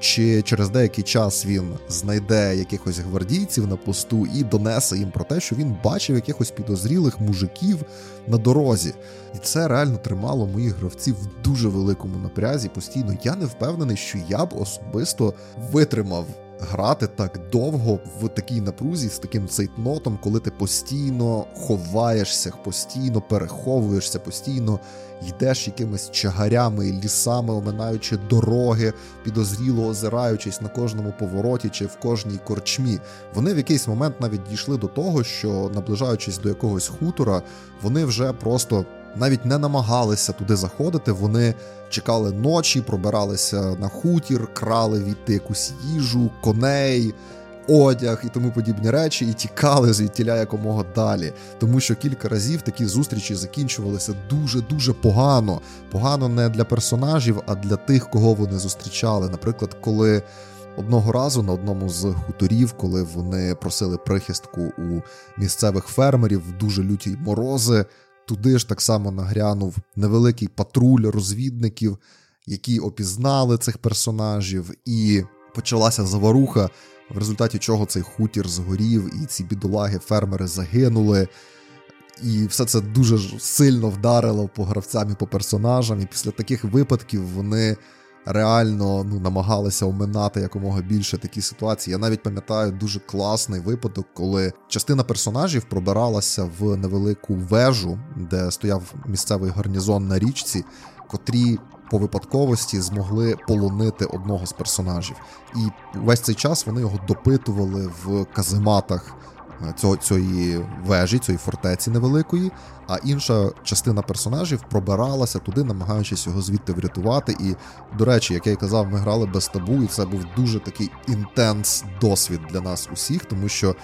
чи через деякий час він знайде якихось гвардійців на посту і донесе їм про те, що він бачив якихось підозрілих мужиків на дорозі. І це реально тримало моїх гравців в дуже великому напрязі постійно. Я не впевнений, що я б особисто витримав грати так довго в такій напрузі з таким цейтнотом, коли ти постійно ховаєшся, постійно переховуєшся, постійно йдеш якимись чагарями лісами, оминаючи дороги, підозріло озираючись на кожному повороті чи в кожній корчмі. Вони в якийсь момент навіть дійшли до того, що, наближаючись до якогось хутора, вони вже просто навіть не намагалися туди заходити. Вони чекали ночі, пробиралися на хутір, крали від якусь їжу, коней. Одяг і тому подібні речі, і тікали звідтіля якомога далі. Тому що кілька разів такі зустрічі закінчувалися дуже-дуже погано. Погано не для персонажів, а для тих, кого вони зустрічали. Наприклад, коли одного разу на одному з хуторів, коли вони просили прихистку у місцевих фермерів в дуже люті морози, туди ж так само нагрянув невеликий патруль розвідників, які опізнали цих персонажів, і почалася заваруха, в результаті чого цей хутір згорів, і ці бідолаги, фермери загинули. І все це дуже сильно вдарило по гравцям і по персонажам. І після таких випадків вони реально ну, намагалися оминати якомога більше такі ситуації. Я навіть пам'ятаю дуже класний випадок, коли частина персонажів пробиралася в невелику вежу, де стояв місцевий гарнізон на річці, котрі. По випадковості змогли полонити одного з персонажів, і весь цей час вони його допитували в казематах цього, цієї вежі, цієї фортеці невеликої, а інша частина персонажів пробиралася туди, намагаючись його звідти врятувати. І, до речі, як я й казав, ми грали без табу, і це був дуже такий інтенс досвід для нас усіх, тому що.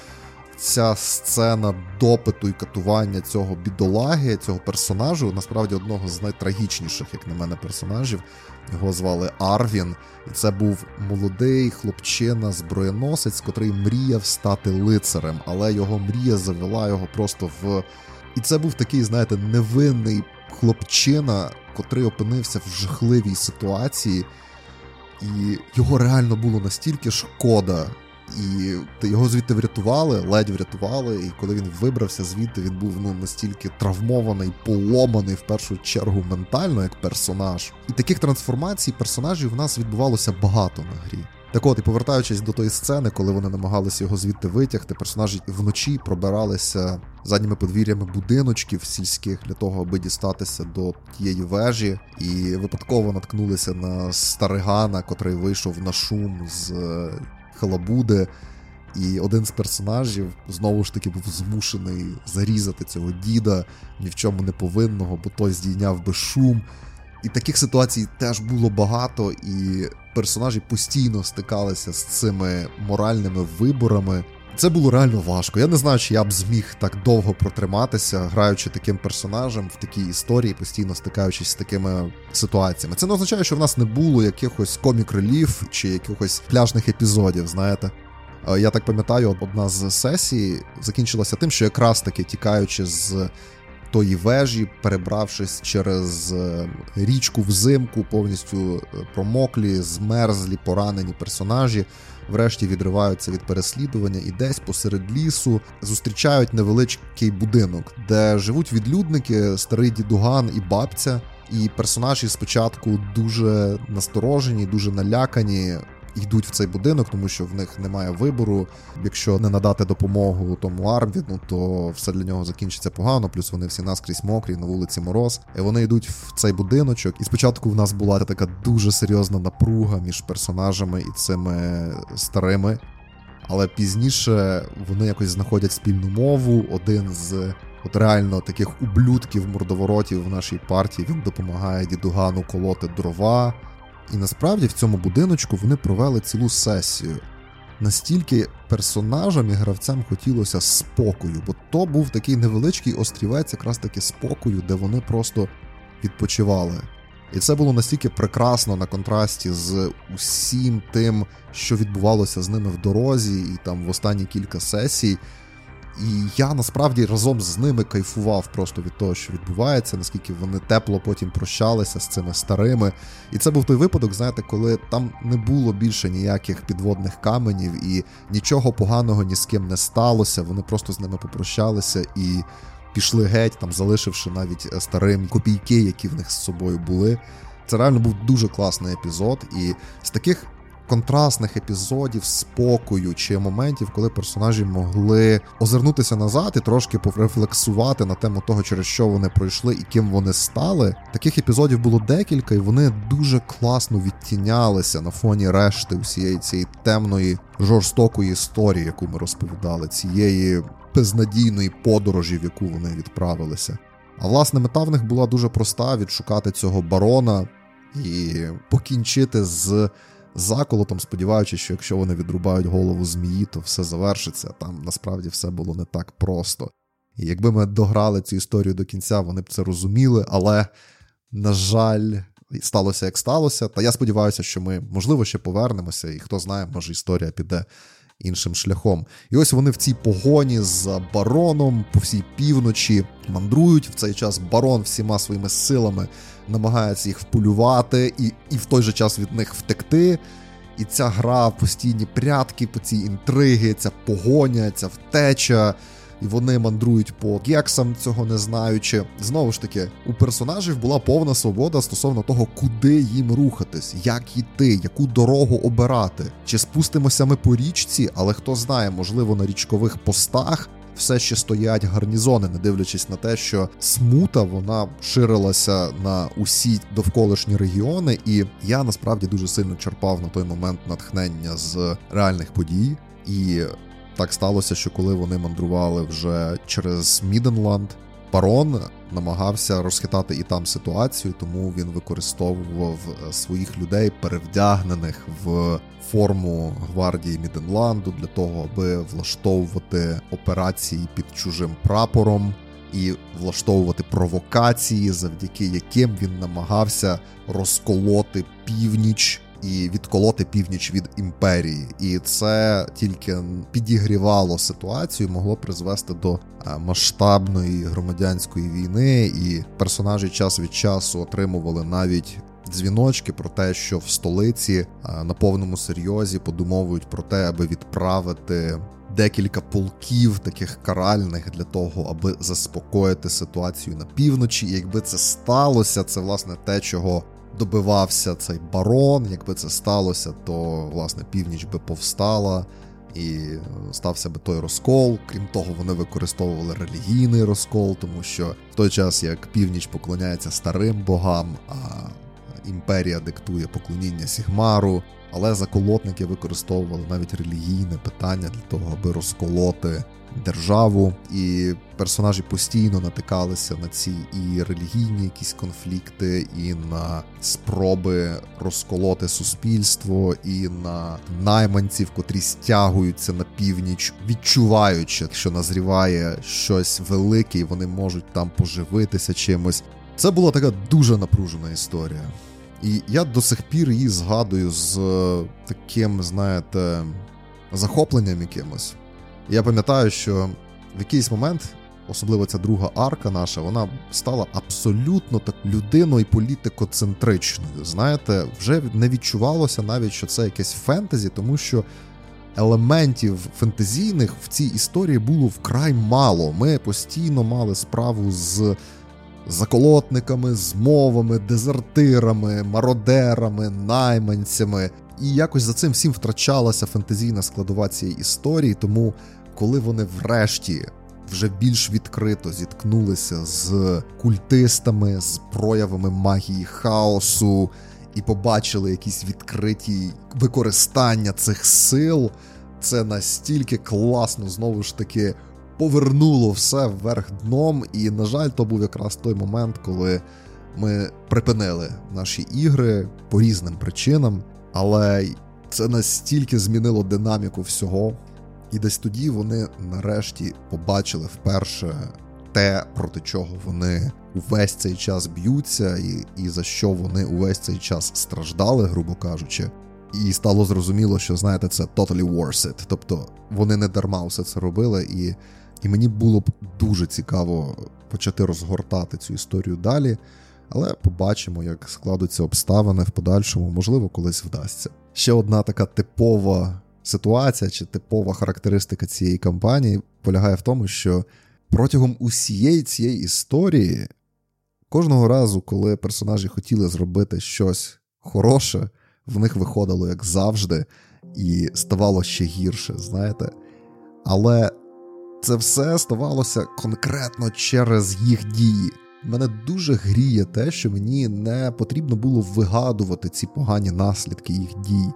Ця сцена допиту і катування цього бідолаги, цього персонажу, насправді одного з найтрагічніших, як на мене, персонажів. Його звали Арвін, і це був молодий хлопчина, зброєносець, котрий мріяв стати лицарем, але його мрія завела його просто в. І це був такий, знаєте, невинний хлопчина, котрий опинився в жахливій ситуації, і його реально було настільки шкода. І його звідти врятували, ледь врятували. І коли він вибрався звідти, він був ну настільки травмований, поломаний в першу чергу ментально, як персонаж. І таких трансформацій персонажів в нас відбувалося багато на грі. Так от, і повертаючись до тої сцени, коли вони намагалися його звідти витягти, персонажі вночі пробиралися задніми подвір'ями будиночків сільських для того, аби дістатися до тієї вежі, і випадково наткнулися на старигана, котрий вийшов на шум з халабуди. І один з персонажів знову ж таки був змушений зарізати цього діда ні в чому не повинного, бо той здійняв би шум. І таких ситуацій теж було багато, і персонажі постійно стикалися з цими моральними виборами. Це було реально важко. Я не знаю, чи я б зміг так довго протриматися, граючи таким персонажем в такій історії, постійно стикаючись з такими ситуаціями. Це не означає, що в нас не було якихось комік-релів чи якихось пляжних епізодів, знаєте. Е, я так пам'ятаю, одна з сесій закінчилася тим, що якраз таки тікаючи з тої вежі, перебравшись через е, річку взимку, повністю е, промоклі, змерзлі, поранені персонажі врешті відриваються від переслідування і десь посеред лісу зустрічають невеличкий будинок, де живуть відлюдники, старий дідуган і бабця. І персонажі спочатку дуже насторожені, дуже налякані йдуть в цей будинок, тому що в них немає вибору. Якщо не надати допомогу тому Армвіну, то все для нього закінчиться погано. Плюс вони всі наскрізь мокрі на вулиці Мороз. І Вони йдуть в цей будиночок. І спочатку в нас була така дуже серйозна напруга між персонажами і цими старими. Але пізніше вони якось знаходять спільну мову. Один з от реально таких ублюдків мордоворотів в нашій партії він допомагає дідугану колоти дрова. І насправді в цьому будиночку вони провели цілу сесію. Настільки персонажам і гравцям хотілося спокою, бо то був такий невеличкий острівець, якраз таки спокою, де вони просто відпочивали. І це було настільки прекрасно на контрасті з усім тим, що відбувалося з ними в дорозі, і там в останні кілька сесій. І я насправді разом з ними кайфував просто від того, що відбувається, наскільки вони тепло потім прощалися з цими старими. І це був той випадок, знаєте, коли там не було більше ніяких підводних каменів, і нічого поганого ні з ким не сталося. Вони просто з ними попрощалися і пішли геть, там залишивши навіть старим копійки, які в них з собою були. Це реально був дуже класний епізод, і з таких контрастних епізодів, спокою чи моментів, коли персонажі могли озирнутися назад і трошки порефлексувати на тему того, через що вони пройшли і ким вони стали. Таких епізодів було декілька, і вони дуже класно відтінялися на фоні решти усієї цієї темної жорстокої історії, яку ми розповідали, цієї безнадійної подорожі, в яку вони відправилися. А власне, мета в них була дуже проста: відшукати цього барона і покінчити з заколотом, сподіваючись, що якщо вони відрубають голову змії, то все завершиться. Там насправді все було не так просто. І якби ми дограли цю історію до кінця, вони б це розуміли, але, на жаль, сталося як сталося. Та я сподіваюся, що ми, можливо, ще повернемося, і хто знає, може історія піде іншим шляхом. І ось вони в цій погоні з бароном по всій півночі мандрують. В цей час барон всіма своїми силами намагається їх вполювати і, і в той же час від них втекти. І ця гра, постійні прятки, цій інтриги, ця погоня, ця втеча і вони мандрують по гексам, цього не знаючи. Знову ж таки, у персонажів була повна свобода стосовно того, куди їм рухатись, як йти, яку дорогу обирати. Чи спустимося ми по річці, але хто знає, можливо, на річкових постах. Все ще стоять гарнізони, не дивлячись на те, що смута вона ширилася на усі довколишні регіони, і я насправді дуже сильно черпав на той момент натхнення з реальних подій. І так сталося, що коли вони мандрували вже через Міденланд, Парон намагався розхитати і там ситуацію, тому він використовував е, своїх людей, перевдягнених в форму гвардії Міденланду для того, аби влаштовувати операції під чужим прапором і влаштовувати провокації, завдяки яким він намагався розколоти північ і відколоти північ від імперії, і це тільки підігрівало ситуацію, могло призвести до е, масштабної громадянської війни, і персонажі час від часу отримували навіть. Дзвіночки про те, що в столиці е, на повному серйозі подумовують про те, аби відправити декілька полків таких каральних для того, аби заспокоїти ситуацію на півночі. І якби це сталося, це власне те, чого добивався цей барон. Якби це сталося, то власне північ би повстала. І стався би той розкол. Крім того, вони використовували релігійний розкол, тому що в той час як північ поклоняється старим богам, а імперія диктує поклоніння Сігмару. Але заколотники використовували навіть релігійне питання для того, аби розколоти державу, і персонажі постійно натикалися на ці і релігійні якісь конфлікти, і на спроби розколоти суспільство, і на найманців, котрі стягуються на північ, відчуваючи, що назріває щось велике, і вони можуть там поживитися чимось. Це була така дуже напружена історія. І я до сих пір її згадую з таким, знаєте, захопленням якимось. Я пам'ятаю, що в якийсь момент, особливо ця друга арка наша, вона стала абсолютно так людиною політикоцентричною. Знаєте, вже не відчувалося навіть, що це якесь фентезі, тому що елементів фентезійних в цій історії було вкрай мало. Ми постійно мали справу з. Заколотниками, змовами, дезертирами, мародерами, найманцями, і якось за цим всім втрачалася фентезійна складова цієї історії. Тому, коли вони врешті вже більш відкрито зіткнулися з культистами, з проявами магії хаосу і побачили якісь відкриті використання цих сил, це настільки класно знову ж таки. Повернуло все вверх дном, і, на жаль, то був якраз той момент, коли ми припинили наші ігри по різним причинам. Але це настільки змінило динаміку всього. І десь тоді вони нарешті побачили вперше те, проти чого вони увесь цей час б'ються, і, і за що вони увесь цей час страждали, грубо кажучи. І стало зрозуміло, що знаєте, це totally worth it. Тобто вони не дарма все це робили, і і мені було б дуже цікаво почати розгортати цю історію далі. Але побачимо, як складуться обставини в подальшому, можливо, колись вдасться. Ще одна така типова ситуація чи типова характеристика цієї кампанії полягає в тому, що протягом усієї цієї історії, кожного разу, коли персонажі хотіли зробити щось хороше, в них виходило як завжди, і ставало ще гірше, знаєте. Але це все ставалося конкретно через їх дії. Мене дуже гріє те, що мені не потрібно було вигадувати ці погані наслідки їх дій,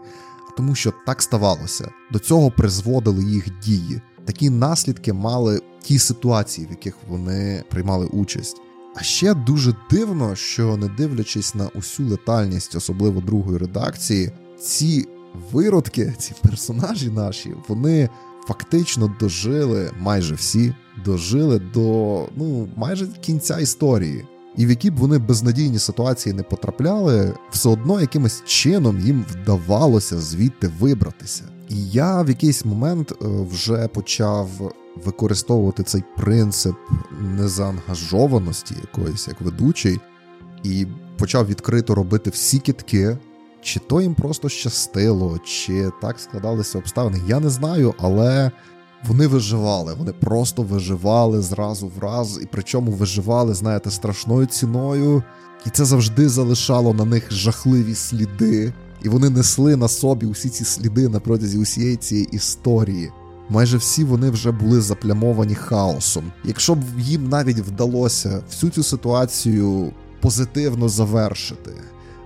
тому що так ставалося. До цього призводили їх дії. Такі наслідки мали ті ситуації, в яких вони приймали участь. А ще дуже дивно, що не дивлячись на усю летальність, особливо другої редакції, ці виродки, ці персонажі наші, вони фактично дожили майже всі, дожили до ну майже кінця історії. І в які б вони безнадійні ситуації не потрапляли, все одно якимось чином їм вдавалося звідти вибратися. І я в якийсь момент е, вже почав використовувати цей принцип незаангажованості якоїсь як ведучий, і почав відкрито робити всі кітки. Чи то їм просто щастило, чи так складалися обставини, я не знаю, але вони виживали, вони просто виживали зразу в раз, і причому виживали, знаєте, страшною ціною, і це завжди залишало на них жахливі сліди, і вони несли на собі усі ці сліди на протязі усієї цієї історії. Майже всі вони вже були заплямовані хаосом. Якщо б їм навіть вдалося всю цю ситуацію позитивно завершити,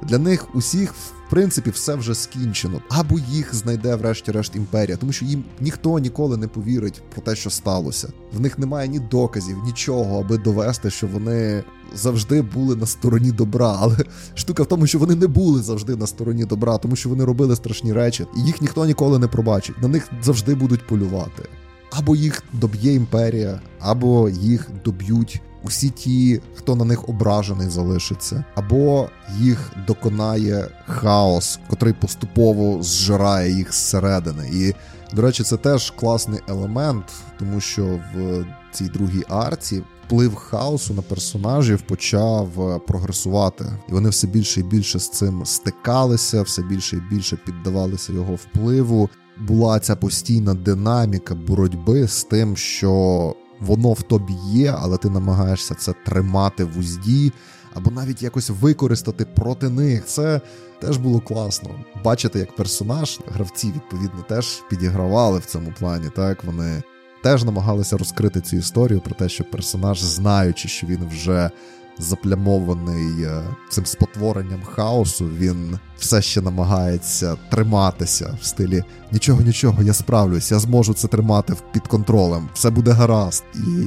для них усіх в принципі, все вже скінчено. Або їх знайде, врешті-решт, імперія, тому що їм ніхто ніколи не повірить про те, що сталося. В них немає ні доказів, нічого, аби довести, що вони завжди були на стороні добра. Але штука в тому, що вони не були завжди на стороні добра, тому що вони робили страшні речі, і їх ніхто ніколи не пробачить. На них завжди будуть полювати. Або їх доб'є імперія, або їх доб'ють усі ті, хто на них ображений, залишиться, або їх доконає хаос, котрий поступово зжирає їх зсередини. І, до речі, це теж класний елемент, тому що в цій другій арці. Вплив хаосу на персонажів почав прогресувати, і вони все більше і більше з цим стикалися, все більше і більше піддавалися його впливу. Була ця постійна динаміка боротьби з тим, що воно в тобі є, але ти намагаєшся це тримати в узді, або навіть якось використати проти них. Це теж було класно. Бачити, як персонаж, гравці, відповідно, теж підігравали в цьому плані. Так вони теж намагалися розкрити цю історію про те, що персонаж, знаючи, що він вже заплямований е, цим спотворенням хаосу, він все ще намагається триматися в стилі нічого, нічого, я справлюсь, я зможу це тримати під контролем, все буде гаразд. І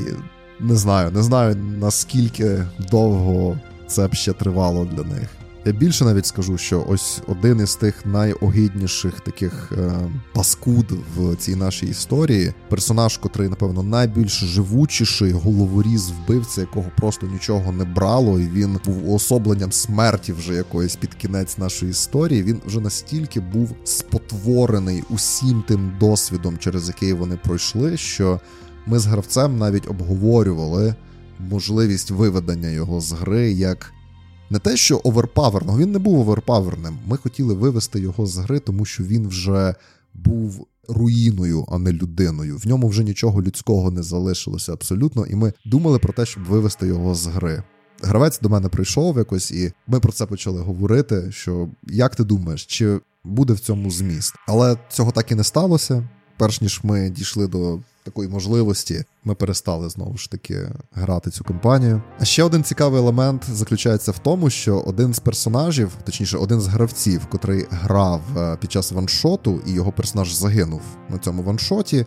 не знаю, не знаю наскільки довго це б ще тривало для них. Я більше навіть скажу, що ось один із тих найогідніших таких е, паскуд в цій нашій історії, персонаж, котрий, напевно, найбільш живучіший, головоріз вбивця, якого просто нічого не брало, і він був уособленням смерті вже якоїсь під кінець нашої історії. Він вже настільки був спотворений усім тим досвідом, через який вони пройшли, що ми з гравцем навіть обговорювали можливість виведення його з гри як не те, що оверпаверного, він не був оверпаверним. Ми хотіли вивести його з гри, тому що він вже був руїною, а не людиною. В ньому вже нічого людського не залишилося абсолютно, і ми думали про те, щоб вивести його з гри. Гравець до мене прийшов якось, і ми про це почали говорити. Що як ти думаєш, чи буде в цьому зміст? Але цього так і не сталося. Перш ніж ми дійшли до такої можливості, ми перестали знову ж таки грати цю кампанію. А ще один цікавий елемент заключається в тому, що один з персонажів, точніше, один з гравців, котрий грав е, під час ваншоту, і його персонаж загинув на цьому ваншоті.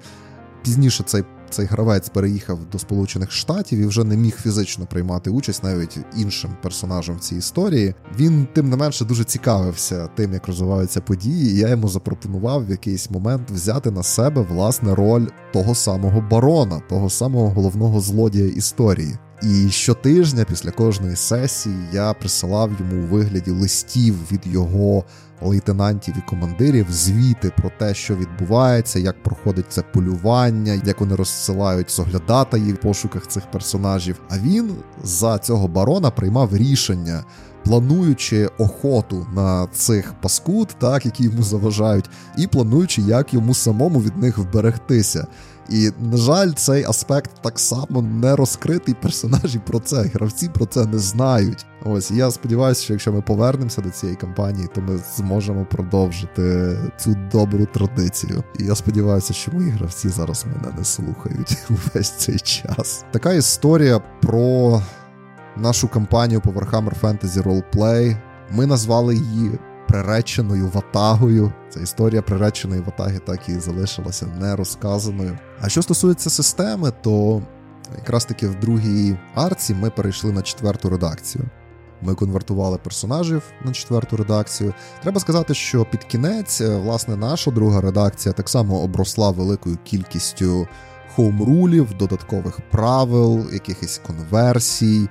Пізніше цей цей гравець переїхав до Сполучених Штатів і вже не міг фізично приймати участь навіть іншим персонажем в цій історії. Він тим не менше дуже цікавився тим, як розвиваються події. і Я йому запропонував в якийсь момент взяти на себе власне роль того самого барона, того самого головного злодія історії. І щотижня після кожної сесії я присилав йому у вигляді листів від його лейтенантів і командирів звіти про те, що відбувається, як проходить це полювання, як вони розсилають соглядатаї в пошуках цих персонажів. А він за цього барона приймав рішення. Плануючи охоту на цих паскуд, так які йому заважають, і плануючи, як йому самому від них вберегтися. І, на жаль, цей аспект так само не розкритий. Персонажі про це, гравці про це не знають. Ось я сподіваюся, що якщо ми повернемося до цієї кампанії, то ми зможемо продовжити цю добру традицію. І я сподіваюся, що мої гравці зараз мене не слухають увесь цей час. Така історія про нашу кампанію по Warhammer Fantasy Roleplay. Ми назвали її приреченою ватагою. Ця історія приреченої ватаги так і залишилася нерозказаною. А що стосується системи, то Якраз таки в другій арці ми перейшли на четверту редакцію. Ми конвертували персонажів на четверту редакцію. Треба сказати, що під кінець, е, власне, наша друга редакція так само обросла великою кількістю хоумрулів, додаткових правил, якихось конверсій,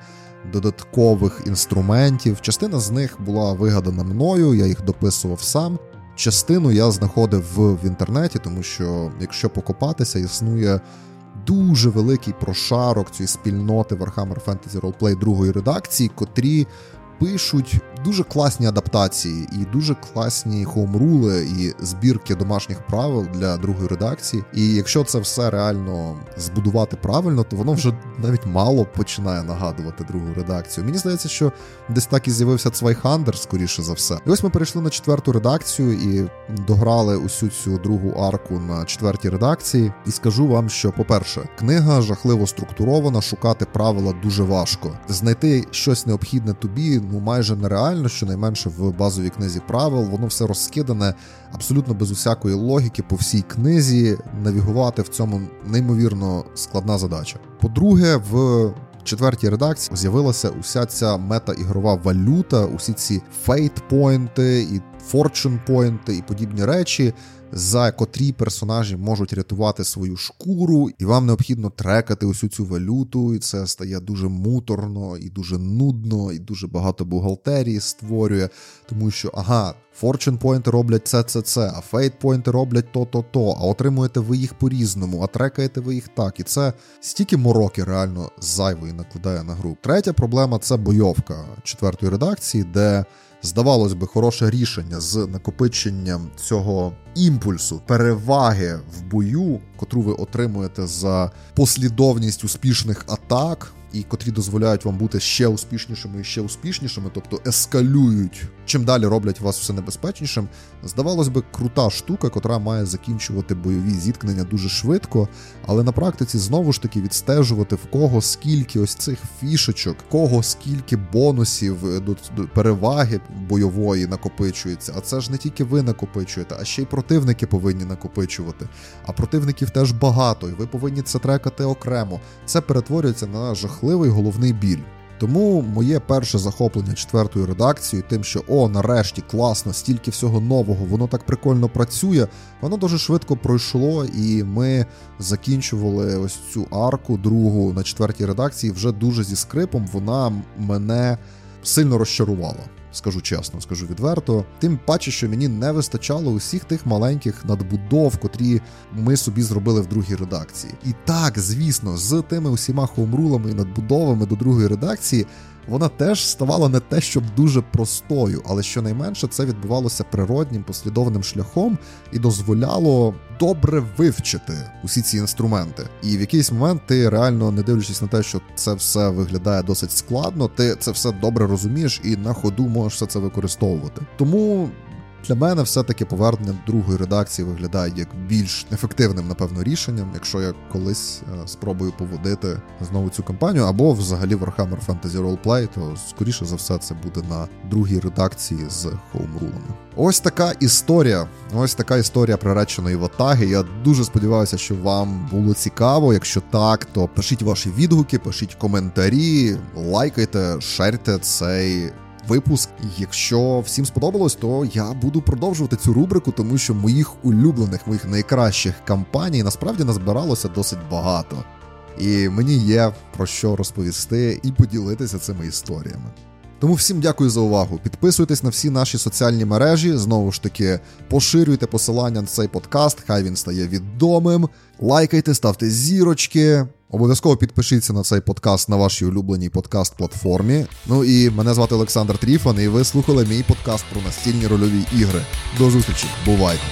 додаткових інструментів. Частина з них була вигадана мною, я їх дописував сам. Частину я знаходив в інтернеті, тому що, якщо покопатися, існує дуже великий прошарок цієї спільноти Warhammer Fantasy Roleplay другої редакції, котрі пишуть дуже класні адаптації і дуже класні хоумрули і збірки домашніх правил для другої редакції. І якщо це все реально збудувати правильно, то воно вже навіть мало починає нагадувати другу редакцію. Мені здається, що десь так і з'явився Цвайхандер, скоріше за все. І ось ми перейшли на четверту редакцію і дограли усю цю другу арку на четвертій редакції. І скажу вам, що, по-перше, книга жахливо структурована, шукати правила дуже важко. Знайти щось необхідне тобі ну майже нереально, щонайменше в базовій книзі правил, воно все розкидане абсолютно без усякої логіки по всій книзі. Навігувати в цьому неймовірно складна задача. По-друге, в четвертій редакції з'явилася уся ця мета-ігрова валюта, усі ці fate поінти і fortune поінти і подібні речі за котрі персонажі можуть рятувати свою шкуру, і вам необхідно трекати усю цю валюту, і це стає дуже муторно, і дуже нудно, і дуже багато бухгалтерії створює, тому що ага. Fortune поінти роблять це, це, це, а Fate поінти роблять то-то, то, а отримуєте ви їх по-різному, а трекаєте ви їх так. І це стільки мороки реально зайвої накладає на гру. Третя проблема це бойовка четвертої редакції, де здавалось би, хороше рішення з накопиченням цього імпульсу, переваги в бою, котру ви отримуєте за послідовність успішних атак і котрі дозволяють вам бути ще успішнішими і ще успішнішими, тобто ескалюють, чим далі роблять вас все небезпечнішим. Здавалось би, крута штука, котра має закінчувати бойові зіткнення дуже швидко, але на практиці знову ж таки відстежувати в кого скільки ось цих фішечок, кого скільки бонусів е, до переваги бойової накопичується. А це ж не тільки ви накопичуєте, а ще й противники повинні накопичувати. А противників теж багато, і ви повинні це трекати окремо. Це перетворюється на жахливий головний біль. Тому моє перше захоплення четвертою редакцією, тим, що о, нарешті класно, стільки всього нового, воно так прикольно працює, воно дуже швидко пройшло, і ми закінчували ось цю арку другу на четвертій редакції вже дуже зі скрипом. Вона мене сильно розчарувала скажу чесно, скажу відверто. Тим паче, що мені не вистачало усіх тих маленьких надбудов, котрі ми собі зробили в другій редакції. І так, звісно, з тими усіма хоумрулами і надбудовами до другої редакції вона теж ставала не те, щоб дуже простою, але щонайменше це відбувалося природнім послідовним шляхом і дозволяло добре вивчити усі ці інструменти. І в якийсь момент ти реально, не дивлячись на те, що це все виглядає досить складно, ти це все добре розумієш і на ходу можеш все це використовувати. Тому для мене все-таки повернення другої редакції виглядає як більш ефективним, напевно, рішенням, якщо я колись е, спробую поводити знову цю кампанію, або взагалі Warhammer Fantasy Roleplay, то скоріше за все це буде на другій редакції з хоумрулами. Ось така історія. Ось така історія приреченої ватаги. Я дуже сподіваюся, що вам було цікаво. Якщо так, то пишіть ваші відгуки, пишіть коментарі, лайкайте, шерте цей випуск. Якщо всім сподобалось, то я буду продовжувати цю рубрику, тому що моїх улюблених, моїх найкращих кампаній насправді назбиралося досить багато. І мені є про що розповісти і поділитися цими історіями. Тому всім дякую за увагу. Підписуйтесь на всі наші соціальні мережі. Знову ж таки, поширюйте посилання на цей подкаст, хай він стає відомим. Лайкайте, ставте зірочки. Обов'язково підпишіться на цей подкаст на вашій улюбленій подкаст-платформі. Ну і мене звати Олександр Тріфан, і ви слухали мій подкаст про настільні рольові ігри. До зустрічі, бувайте!